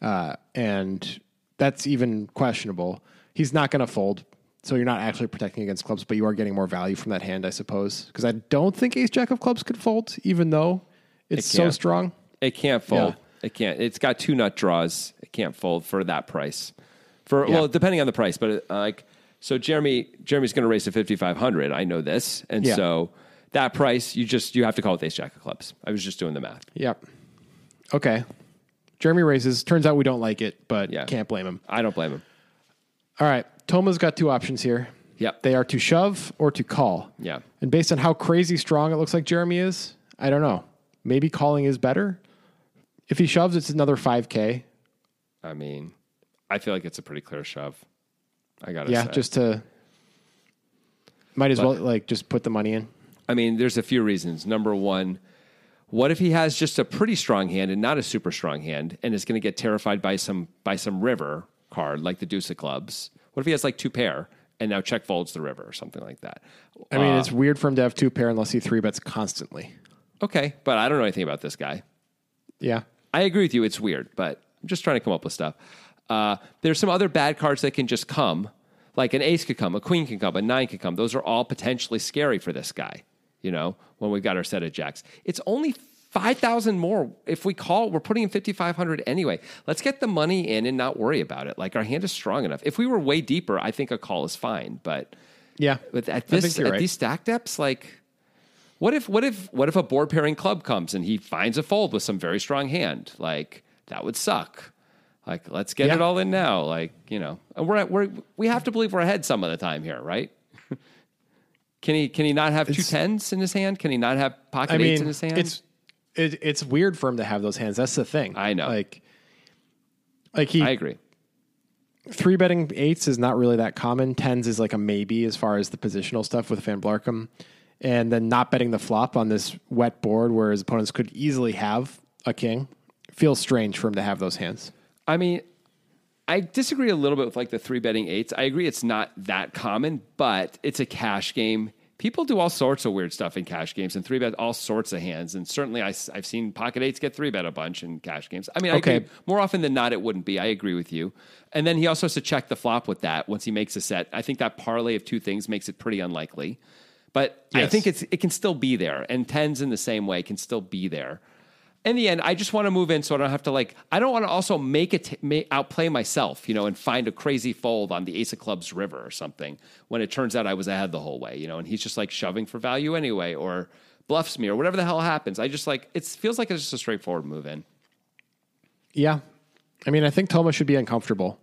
Uh, and that's even questionable. He's not going to fold. So you're not actually protecting against clubs, but you are getting more value from that hand, I suppose. Because I don't think ace jack of clubs could fold, even though it's so strong. It can't fold. Yeah. It can't. It's got two nut draws. It can't fold for that price. For well, depending on the price, but uh, like so, Jeremy Jeremy's going to raise to fifty five hundred. I know this, and Yeah. so that price you just you have to call it ace jack of clubs. I was just doing the math. Yep. Okay. Jeremy raises. Turns out we don't like it, but Yeah. can't blame him. I don't blame him. All right. Toma's got two options here. Yep. They are to shove or to call. Yeah. And based on how crazy strong it looks like Jeremy is, I don't know. Maybe calling is better. If he shoves, it's another 5K. I mean, I feel like it's a pretty clear shove. I gotta Yeah, say. just to. Might as well like just put the money in. I mean, there's a few reasons. Number one, what if he has just a pretty strong hand and not a super strong hand, and is going to get terrified by some by some river card like the Deuce of Clubs? What if he has like two pair and now check folds the river or something like that? I mean, it's weird for him to have two pair unless he three bets constantly. Okay, but I don't know anything about this guy. Yeah. I agree with you. It's weird, but I'm just trying to come up with stuff. Uh, there's some other bad cards that can just come, like an ace could come, a queen can come, a nine could come. Those are all potentially scary for this guy. You know, when we've got our set of jacks, it's only five thousand more. If we call, we're putting in fifty five hundred anyway. Let's get the money in and not worry about it. Like our hand is strong enough. If we were way deeper, I think a call is fine. But Yeah. but at this at right. these stack depths, like what if what if what if a board pairing club comes and he finds a fold with some very strong hand? Like that would suck. Like let's get Yeah. it all in now. Like you know, and we're we're we have to believe we're ahead some of the time here, right? [laughs] can he can he not have two It's- tens in his hand? Can he not have pocket I eights in his hand? It's it, it's weird for him to have those hands. That's the thing. I know. Like, like he I agree. three betting eights is not really that common. Tens is like a maybe as far as the positional stuff with Van Blarcum, and then not betting the flop on this wet board where his opponents could easily have a king feels strange for him to have those hands. I mean, I disagree a little bit with like the three betting eights. I agree it's not that common, but it's a cash game. People do all sorts of weird stuff in cash games and three bet all sorts of hands. And certainly I, have seen pocket eights get three bet a bunch in cash games. I mean, I Okay. agree. More often than not, it wouldn't be. I agree with you. And then he also has to check the flop with that once he makes a set. I think that parlay of two things makes it pretty unlikely. But I think it's it can still be there. And tens in the same way can still be there in the end, I just want to move in so I don't have to like. I don't want to also make it make, outplay myself, you know, and find a crazy fold on the Ace of Clubs river or something when it turns out I was ahead the whole way, you know, and he's just like shoving for value anyway or bluffs me or whatever the hell happens. I just like it feels like it's just a straightforward move in. Yeah, I mean, I think Toma should be uncomfortable.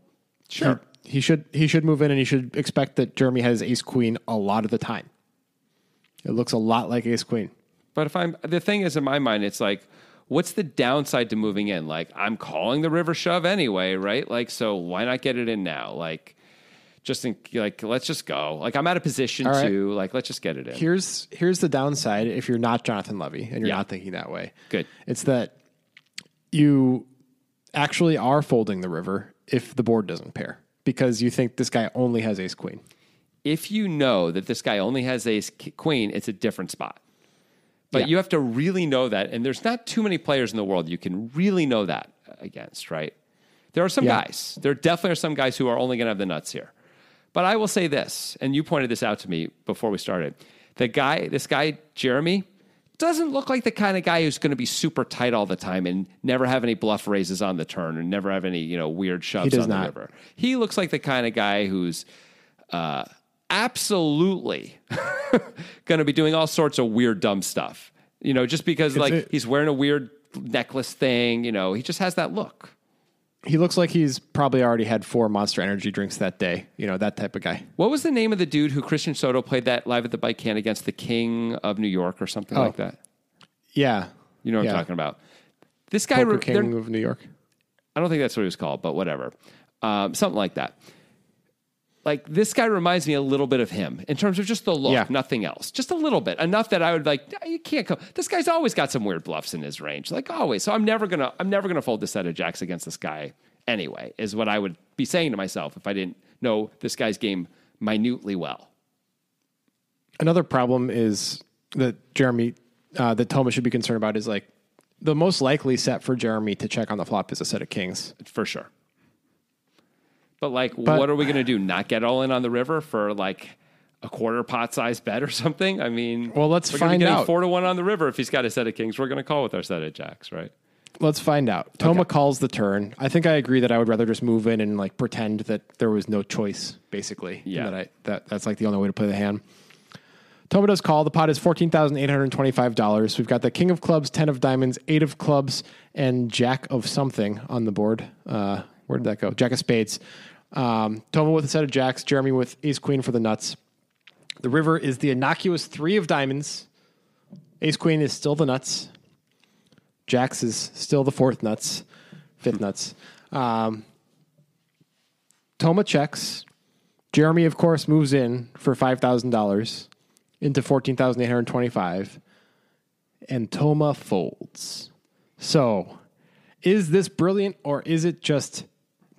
Sure. He, he should he should move in, and he should expect that Jeremy has Ace Queen a lot of the time. It looks a lot like Ace Queen. But if I'm the thing is in my mind, it's like, what's the downside to moving in? Like I'm calling the river shove anyway, right? Like so, why not get it in now? Like just in, like let's just go. Like I'm out of position right. to like let's just get it in. Here's here's the downside if you're not Jonathan Levy and you're Yeah. not thinking that way. Good. It's that you actually are folding the river if the board doesn't pair because you think this guy only has Ace Queen. if you know that this guy only has ace queen, it's a different spot. But Yeah. you have to really know that, and there's not too many players in the world you can really know that against, right? There are some Yeah. guys. There definitely are some guys who are only going to have the nuts here. But I will say this, and you pointed this out to me before we started. The guy, this guy, Jeremy, doesn't look like the kind of guy who's going to be super tight all the time and never have any bluff raises on the turn and never have any, you know, weird shoves on the not. river. He looks like the kind of guy who's uh, absolutely [laughs] going to be doing all sorts of weird, dumb stuff. You know, just because like it- he's wearing a weird necklace thing, you know, he just has that look. He looks like he's probably already had four Monster Energy drinks that day. You know that type of guy. What was the name of the dude who Christian Soto played that live at the bike can against the King of New York or something like that? Yeah, You know what Yeah. I'm talking about. This guy, Poker King of New York. I don't think that's what he was called, but whatever. Um, something like that. Like this guy reminds me a little bit of him in terms of just the look, Yeah. nothing else. Just a little bit. Enough that I would like, you can't come. This guy's always got some weird bluffs in his range. Like always. So I'm never gonna I'm never gonna fold the set of jacks against this guy anyway, is what I would be saying to myself if I didn't know this guy's game minutely well. Another problem is that Jeremy, uh, that Thomas should be concerned about is like the most likely set for Jeremy to check on the flop is a set of kings. for sure. But like, But- what are we going to do? Not get all in on the river for like a quarter pot size bet or [laughs] something? I mean, Well, let's find out. Four to one on the river if he's got a set of kings. We're going to call with our set of jacks, right? Let's find out. Toma calls the turn. I think I agree that I would rather just move in and like pretend that there was no choice, basically. Yeah. That I that that's like the only way to play the hand. Toma does call. The pot is fourteen thousand eight hundred twenty-five dollars. We've got the king of clubs, ten of diamonds, eight of clubs, and jack of something on the board. Uh, where did that go? Jack of spades. Um, Toma with a set of jacks. Jeremy with ace queen for the nuts. The river is the innocuous three of diamonds. Ace queen is still the nuts. Jacks is still the fourth nuts, fifth nuts. Um, Toma checks. Jeremy, of course, moves in for five thousand dollars into fourteen thousand eight hundred twenty-five, and Toma folds. So, is this brilliant or is it just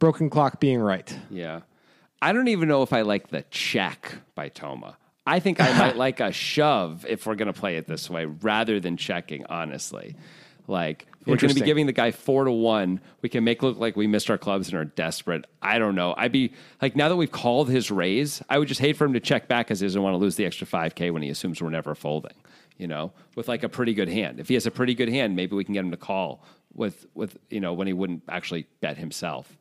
broken clock being right? Yeah. I don't even know if I like the check by Toma. I think I might [laughs] like a shove if we're going to play it this way rather than checking, honestly. Like, we're going to be giving the guy four to one. We can make look like we missed our clubs and are desperate. I don't know. I'd be like, now that we've called his raise, I would just hate for him to check back because he doesn't want to lose the extra 5K when he assumes we're never folding, you know, with like a pretty good hand. If he has a pretty good hand, maybe we can get him to call with, with you know, when he wouldn't actually bet himself.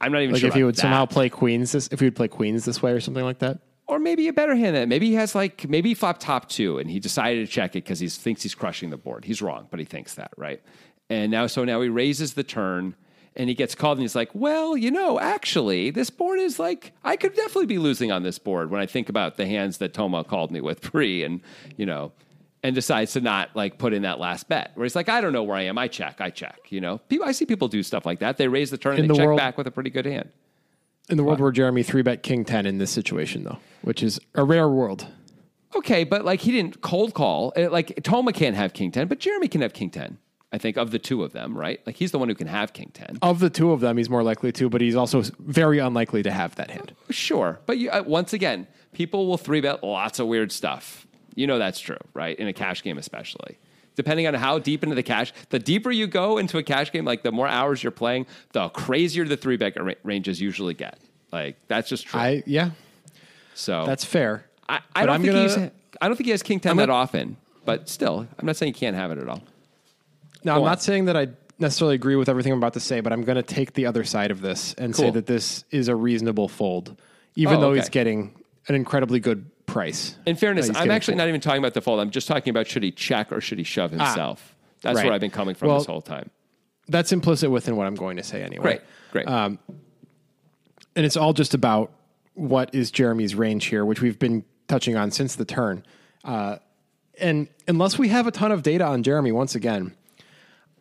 I'm not even Like sure if he would somehow play queens this, if he would play queens this way or something like that. or maybe a better hand than that. Maybe he has like maybe he flopped top two and he decided to check it because he thinks he's crushing the board. He's wrong, but he thinks that right. And now, so now he raises the turn and he gets called and he's like, "Well, you know, actually, this board is like I could definitely be losing on this board when I think about the hands that Toma called me with [laughs] pre and you know." And decides to not like put in that last bet, where he's like, I don't know where I am. I check, I check. You know, people, I see people do stuff like that. They raise the turn and In they the check world- back with a pretty good hand. In the world where Jeremy three bet king ten in this situation though, which is a rare world. Okay, but like he didn't cold call. Uh, Like Toma can't have king 10, but Jeremy can have king 10. I think of the two of them, right? Like he's the one who can have king 10. Of the two of them, he's more likely to, but he's also very unlikely to have that hand. Sure. But you, uh, once again, people will three bet lots of weird stuff. You know that's true, right? In a cash game, especially. Depending on how deep into the cash, the deeper you go into a cash game, like the more hours you're playing, the crazier the three bet ra- ranges usually get. Like that's just true. I yeah, so that's fair. I, I don't I'm think gonna- he's. I don't think he has king 10 I'm that gonna- often. But still, I'm not saying he can't have it at all. Now, Go I'm on. not saying that I necessarily agree with everything I'm about to say, but I'm going to take the other side of this and say that this is a reasonable fold, even Oh, though okay. he's getting an incredibly good price. In fairness, I'm actually not even talking about the fold. I'm just talking about should he check or should he shove himself. That's right. where I've been coming from Well, this whole time. That's implicit within what I'm going to say anyway. Great, great. Um, and it's all just about what is Jeremy's range here, which we've been touching on since the turn. Uh, and unless we have a ton of data on Jeremy, once again,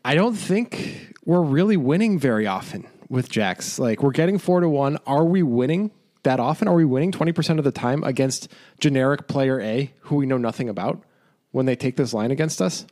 I don't think we're really winning very often with jacks. Like we're getting four to one. Are we winning that often? Are we winning 20% of the time against generic player A who we know nothing about when they take this line against us?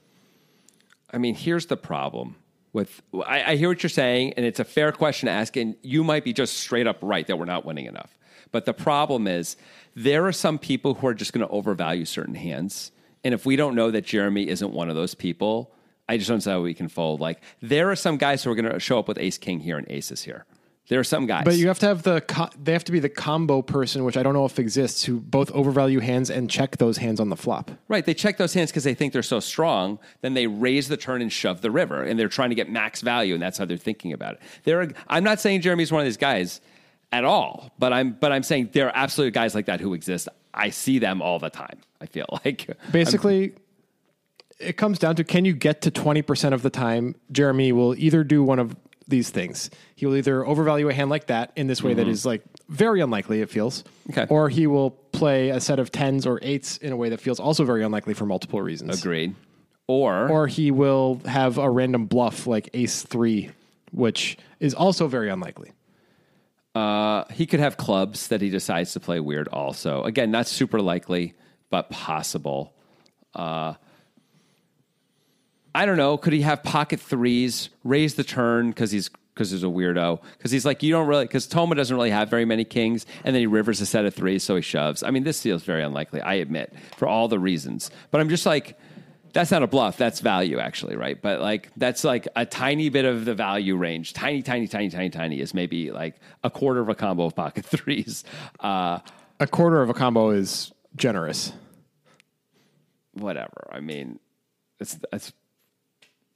I mean, here's the problem with I, I hear what you're saying, and it's a fair question to ask, and you might be just straight up right that we're not winning enough. But the problem is there are some people who are just going to overvalue certain hands. And if we don't know that Jeremy isn't one of those people, I just don't see how we can fold. Like there are some guys who are going to show up with ace king here and aces here. There are some guys. But you have to have the co- they have to be the combo person, which I don't know if exists, who both overvalue hands and check those hands on the flop. Right. They check those hands because they think they're so strong. Then they raise the turn and shove the river, and they're trying to get max value, and that's how they're thinking about it. There, I'm not saying Jeremy's one of these guys at all, but I'm, but I'm saying there are absolutely guys like that who exist. I see them all the time. I feel [laughs] like Basically, it comes down to can you get to 20% of the time, Jeremy will either do one of these things. He will either overvalue a hand like that in this way that is like very unlikely, it feels. Mm-hmm. Okay. Or he will play a set of tens or eights in a way that feels also very unlikely for multiple reasons. agreed. Or, Or he will have a random bluff like ace three, which is also very unlikely. uh, he could have clubs that he decides to play weird. Also, again, not super likely, but possible. Uh, I don't know. Could he have pocket threes, raise the turn because he's because he's a weirdo? Because he's like you don't really because Toma doesn't really have very many kings, and then he rivers a set of threes, so he shoves. I mean, this feels very unlikely. I admit for all the reasons, but I'm just like. That's not a bluff. That's value, actually, right? But like, that's like a tiny bit of the value range. Tiny, tiny, tiny, tiny, tiny is maybe like a quarter of a combo of pocket [laughs] threes. Uh, A quarter of a combo is generous. whatever. I mean, it's that's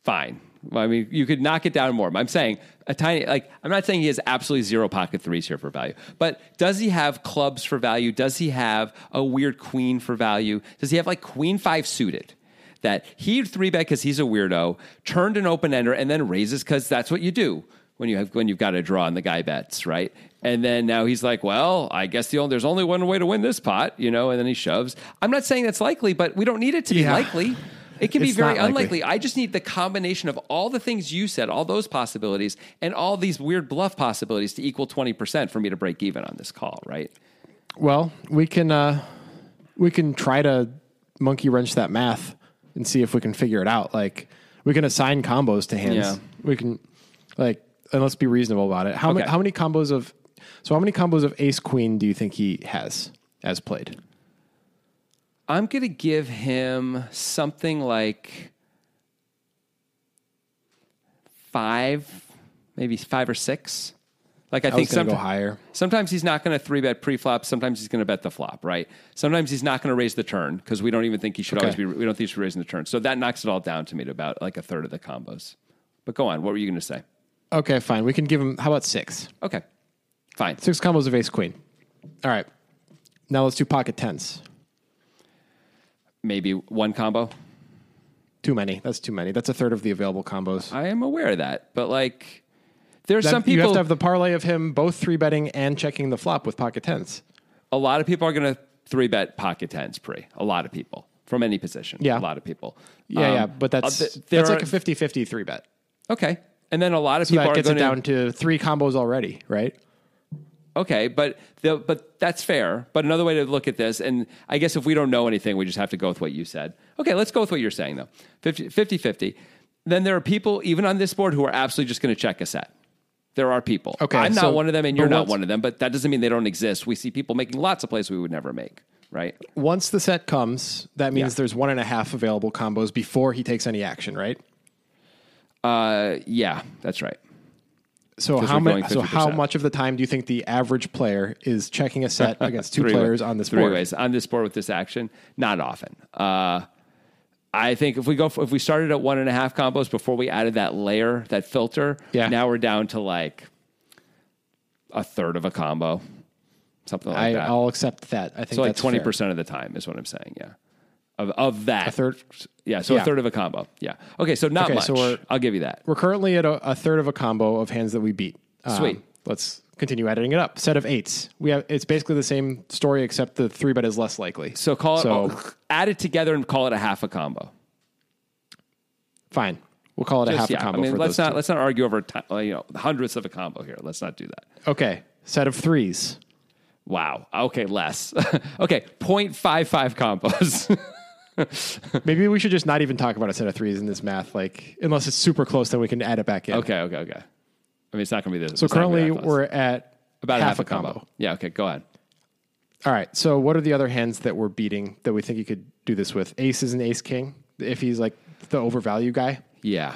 fine. Well, I mean, you could knock it down more. I'm saying a tiny, like, I'm not saying he has absolutely zero pocket threes here for value, but does he have clubs for value? Does he have a weird queen for value? Does he have like queen five suited? That he three bet because he's a weirdo, turned an open ender, and then raises because that's what you do when you have when you've got a draw and the guy bets, right? And then now he's like, well, I guess the only, there's only one way to win this pot, you know, and then he shoves. I'm not saying that's likely, but we don't need it to be likely. It can be It's very unlikely. I just need the combination of all the things you said, all those possibilities, and all these weird bluff possibilities to equal 20% for me to break even on this call, right? Well, we can uh, we can try to monkey wrench that math and see if we can figure it out. Like we can assign combos to hands. Yeah. We can like and let's be reasonable about it. How Okay. many how many combos of so how many combos of ace queen do you think he has as played? I'm going to give him something like five, maybe five or six. Like I, I think was going to somet- go higher. Sometimes he's not going to three bet pre-flop. Sometimes he's going to bet the flop, right? Sometimes he's not going to raise the turn because we don't even think he should Okay. always be. We don't think he should be raising the turn. So that knocks it all down to me to about like a third of the combos. But go on. What were you going to say? Okay, fine. We can give him how about six? Okay, fine. Six combos of ace queen. All right. Now let's do pocket tens. Maybe one combo. Too many. That's too many. That's a third of the available combos. I am aware of that, but like, there's That- some people. you have to have the parlay of him both three betting and checking the flop with pocket tens. a lot of people are going to three bet pocket tens pre. A lot of people from any position. Yeah. a lot of people. Yeah, Um, yeah, but that's uh, th- that's are- like a 50-50 three bet. okay. And then a lot of So people that are gets it down to three combos already, right? Okay, but the, but that's fair. But another way to look at this, and I guess if we don't know anything, we just have to go with what you said. Okay, let's go with what you're saying though. 50 50 50. Then there are people even on this board who are absolutely just going to check a set. There are people. Okay, I'm not so- one of them, and you're not one of them. But that doesn't mean they don't exist. We see people making lots of plays we would never make. Right? Once the set comes, that means Yeah. there's one and a half available combos before he takes any action, right? Uh, yeah, that's right. So how many, so how much of the time do you think the average player is checking a set [laughs] against two players on this three board? ways on this board with this action. Not often. Uh, I think if we go if we started at one and a half combos before we added that layer that filter, Yeah. now we're down to like a third of a combo, something like I, that. I'll accept that. I think so like twenty percent of the time is what I'm saying. Yeah, of of that A third? Yeah, so a third of a combo. Yeah. Okay, so not Okay, much. so we're- I'll give you that. We're currently at a, a third of a combo of hands that we beat. Um, Sweet. let's continue adding it up. Set of eights. We have it's basically the same story except the three bet is less likely. So call it So- add it together and call it a half a combo. Fine. We'll call it a half yeah, a combo I mean, for let's not two. let's not argue over you know hundredths of a combo here. Let's not do that. Okay. Set of threes. Wow. Okay, less. [laughs] okay, 0.55 combos. [laughs] [laughs] Maybe we should just not even talk about a set of threes in this math. Like, unless it's super close, then we can add it back in. okay, okay, okay. I mean, it's not going to be this. So it's not gonna be currently we're at about half, a combo. Yeah. Okay. Go ahead. All right. So what are the other hands that we're beating that we think you could do this with? Ace is an ace king. If he's like the overvalue guy, Yeah.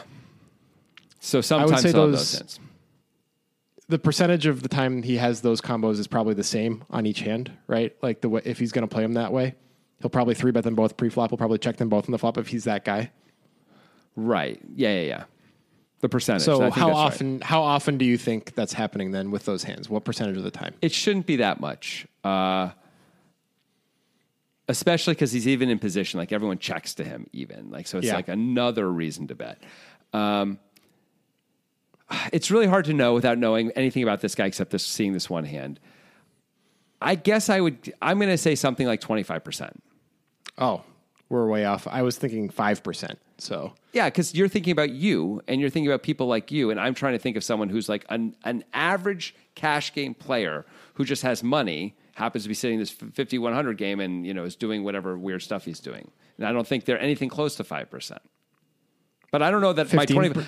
So sometimes say those- those the percentage of the time he has those combos is probably the same on each hand, right? Like the way, if he's going to play them that way, he'll probably three bet them both pre-flop. He'll probably check them both in the flop if he's that guy. Right. Yeah, yeah, yeah. The percentage. I So think how that's right. often how often do you think that's happening then with those hands? What percentage of the time? It shouldn't be that much. Uh, especially because he's even in position. Like everyone checks to him, even. Like, so it's Yeah. like another reason to bet. Um, it's really hard to know without knowing anything about this guy except this, seeing this one hand. I guess I would, I'm going to say something like 25%. Oh, we're way off. I was thinking five percent. So Yeah, because you're thinking about you and you're thinking about people like you. And I'm trying to think of someone who's like an, an average cash game player who just has money, happens to be sitting this 5100 game and you know is doing whatever weird stuff he's doing. And I don't think they're anything close to 5%. But I don't know that 15 my 20.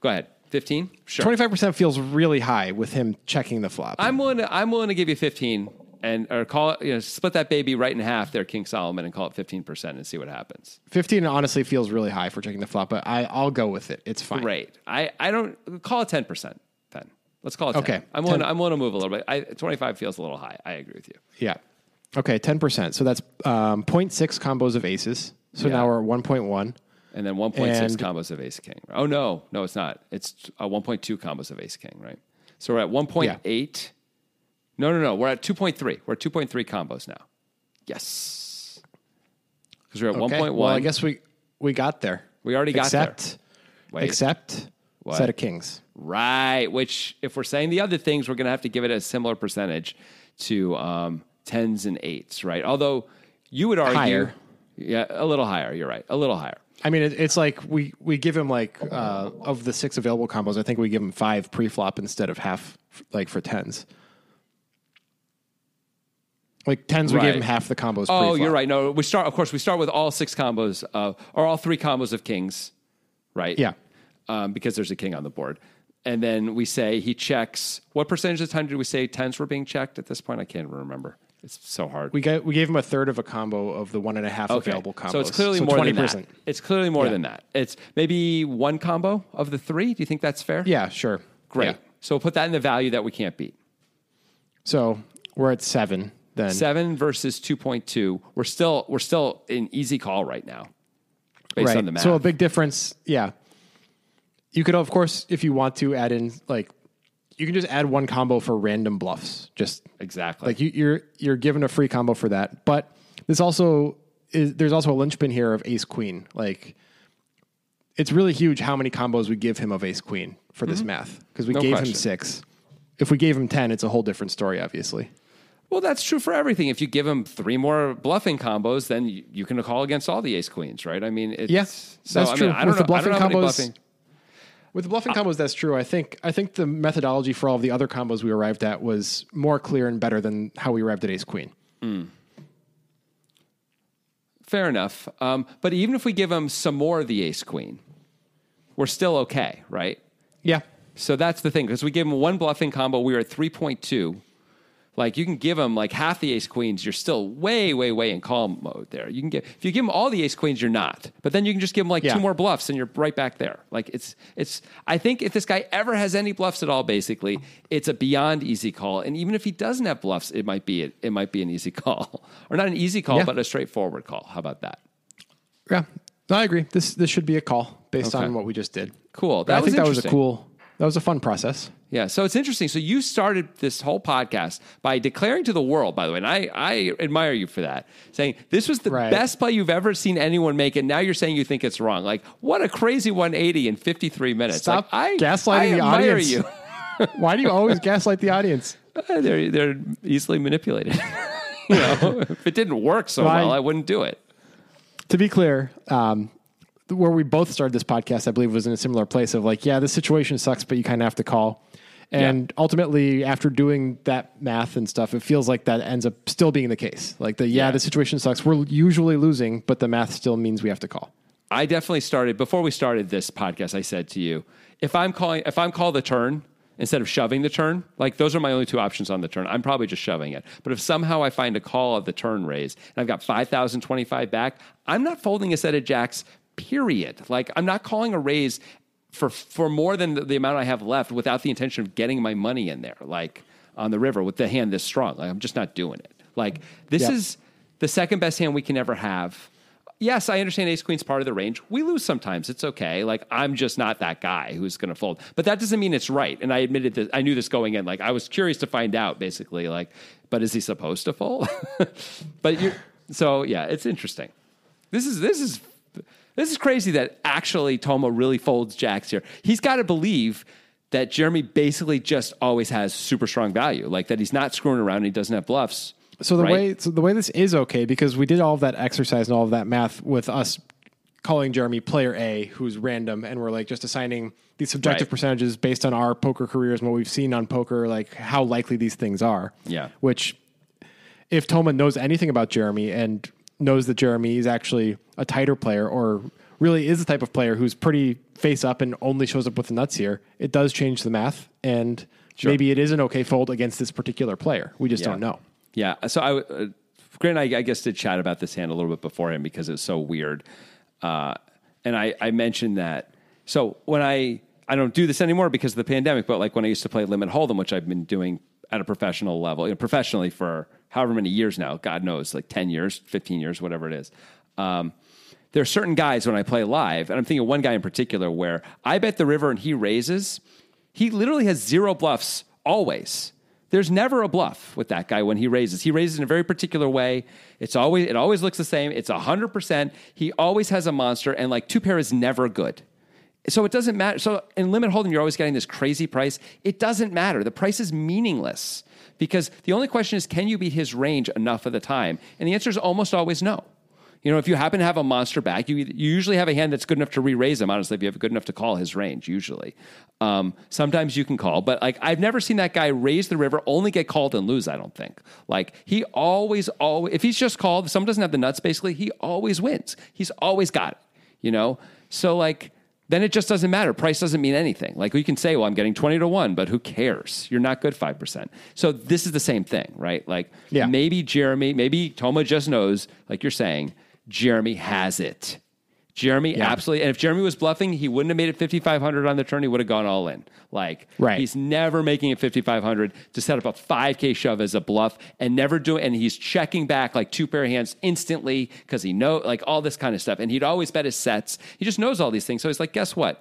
Go ahead. 15? Sure. twenty five percent feels really high with him checking the flop. I'm willing to, I'm willing to give you 15 and or call it, you know, split that baby right in half there, King Solomon, and call it 15% and see what happens. Fifteen honestly feels really high for checking the flop, but I I'll go with it. It's fine. Great. I, I don't call it ten percent. Then let's call it 10. Okay. I'm willing. 10. I'm willing to move a little bit. I, Twenty five feels a little high. I agree with you. Yeah. Okay, ten percent. So that's um, 0.6 combos of aces. So Yeah. now we're at one point one. And then one point six And- combos of Ace King. Oh no, no, it's not. It's uh, one point two combos of Ace King. Right. So we're at one point eight. No, no, no. We're at two point three. We're at two point three combos now. Yes. Because we're at one Okay. point Well. I guess we we got there. We already got there. except, Wait. Except What? set of kings. Right. Which, if we're saying the other things, we're going to have to give it a similar percentage to um, tens and eights, right? Although you would argue, Higher. yeah, a little higher. You're right, a little higher. I mean, it, it's like we we give him like uh, of the six available combos. I think we give him five pre-flop instead of half, like for tens. Like tens, we Right. give him half the combos. Oh, pre-flop. you're right. No, we start. Of course, we start with all six combos, uh, or all three combos of kings, right? Yeah. um, because there's a king on the board. And then we say he checks. What percentage of the time did we say tens were being checked at this point? I can't remember. It's so hard. We got we gave him a third of a combo of the one and a half available combos. So it's clearly more than 20%. that. It's clearly more Yeah. than that. It's maybe one combo of the three. Do you think that's fair? Yeah, sure. Great. Yeah. So we'll put that in the value that we can't beat. So we're at seven then. Seven versus two point two. We're still we're still in easy call right now, based right. on the math. So a big difference. Yeah. You could, of course, if you want to add in like, you can just add one combo for random bluffs. Just exactly. like you, you're you're given a free combo for that. But this also is there's also a linchpin here of Ace Queen. Like, it's really huge how many combos we give him of Ace Queen for this math because we Mm-hmm. No gave question. him six. If we gave him ten, it's a whole different story, obviously. Well, that's true for everything. If you give him three more bluffing combos, then you, you can call against all the ace queens, right? I mean, it's, Yeah, so, that's I mean, true. I don't With know. the bluffing combos- bluffing. With the bluffing combos, that's true. I think I think the methodology for all of the other combos we arrived at was more clear and better than how we arrived at Ace Queen. Fair enough. Um, but even if we give him some more of the ace queen, we're still okay, right? Yeah, So that's the thing because we gave him one bluffing combo. We were at three point two. Like you can give him like half the ace queens, you're still way, way, way in call mode there. You can get if you give him all the ace queens, you're not. But then you can just give him like Yeah. two more bluffs, and you're right back there. Like it's it's. I think if this guy ever has any bluffs at all, basically, it's a beyond easy call. And even if he doesn't have bluffs, it might be it it might be an easy [laughs] call, or not an easy call, Yeah. but a straightforward call. How about that? yeah. No, I agree. This this should be a call based Okay. on what we just did. Cool. That I think that was a cool. That was a fun process. Yeah, so it's interesting. So you started this whole podcast by declaring to the world, by the way, and I, I admire you for that, saying this was the Right. best play you've ever seen anyone make, and now you're saying you think it's wrong. Like, what a crazy 180 in 53 minutes. Stop like, I, gaslighting I the admire audience. you. [laughs] Why do you always gaslight the audience? [laughs] they're, they're easily manipulated. [laughs] you know, if it didn't work so Well, I- well, I wouldn't do it. To be clear, um, where we both started this podcast, I believe, was in a similar place of like, yeah, this situation sucks, but you kind of have to call. And ultimately, after doing that math and stuff, it feels like that ends up still being the case. Like the yeah, Yeah. the situation sucks. We're usually losing, but the math still means we have to call. I definitely started before we started this podcast. I said to you, if I'm calling, if I'm call the turn instead of shoving the turn, like those are my only two options on the turn. I'm probably just shoving it. But if somehow I find a call of the turn raise and I've got five thousand twenty five back, I'm not folding a set of jacks. Period. Like I'm not calling a raise for for more than the, the amount I have left without the intention of getting my money in there, like on the river with the hand this strong. Like I'm just not doing it. Like this is the second best hand we can ever have. Yes, I understand ace queen's part of the range. We lose sometimes. It's okay. Like I'm just not that guy who's going to fold. But that doesn't mean it's right. And I admitted that I knew this going in. Like I was curious to find out basically like but is he supposed to fold? [laughs] but you so yeah, it's interesting. This is this is this is crazy that actually Toma really folds jacks here. He's got to believe that Jeremy basically just always has super strong value, like that he's not screwing around and he doesn't have bluffs. So the right? way so the way this is okay because we did all of that exercise and all of that math with us calling Jeremy player A, who's random, and we're like just assigning these subjective Right. percentages based on our poker careers and what we've seen on poker, like how likely these things are. Yeah. Which, if Toma knows anything about Jeremy and knows that Jeremy is actually a tighter player or really is the type of player who's pretty face up and only shows up with the nuts here, it does change the math and. Maybe it is an okay fold against this particular player. We just Yeah. don't know. Yeah. So I, uh, Grant, I, I guess did chat about this hand a little bit beforehand because it was so weird. Uh, and I, I mentioned that. So when I, I don't do this anymore because of the pandemic, but like when I used to play limit hold'em, which I've been doing at a professional level, you know, professionally for however many years now, God knows, like 10 years, 15 years, whatever it is. Um, there are certain guys when I play live, and I'm thinking of one guy in particular where I bet the river and he raises, he literally has zero bluffs always. There's never a bluff with that guy when he raises. He raises in a very particular way. It's always it always looks the same. It's hundred percent. He always has a monster, and like two pair is never good. So it doesn't matter. So in limit hold'em, you're always getting this crazy price. It doesn't matter. The price is meaningless because the only question is, can you beat his range enough of the time? And the answer is almost always no. You know, if you happen to have a monster back, you, you usually have a hand that's good enough to re-raise him. Honestly, if you have good enough to call his range, usually. Um, sometimes you can call, but like I've never seen that guy raise the river, only get called and lose. I don't think. Like he always, always, if he's just called, if someone doesn't have the nuts, basically, he always wins. He's always got it. You know, so like then it just doesn't matter. Price doesn't mean anything. Like you can say, well, I'm getting 20 to 1, but who cares? You're not good 5%. So this is the same thing, right? Like Yeah. maybe Jeremy, maybe Toma just knows, like you're saying, Jeremy has it. Jeremy Yeah. absolutely, and if Jeremy was bluffing, he wouldn't have made it 5,500 on the turn. He would have gone all in. Like, Right. he's never making it 5,500 to set up a 5K shove as a bluff and never doing, and he's checking back like two pair of hands instantly because he know, like all this kind of stuff. And he'd always bet his sets. He just knows all these things. So he's like, guess what?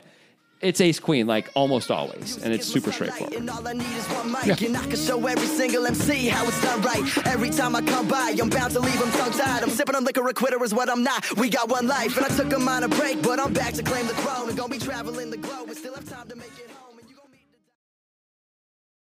It's ace queen, like almost always. And it's super straightforward. And all I need is one mic, and I can show every single MC how it's done right. Every time I come by, I'm bound to leave them tongue tied. I'm sipping on liquor, a quitter is what I'm not. We got one life, and I took a minor break, but I'm back to claim the throne. And gonna be traveling the globe, and still have time to make it.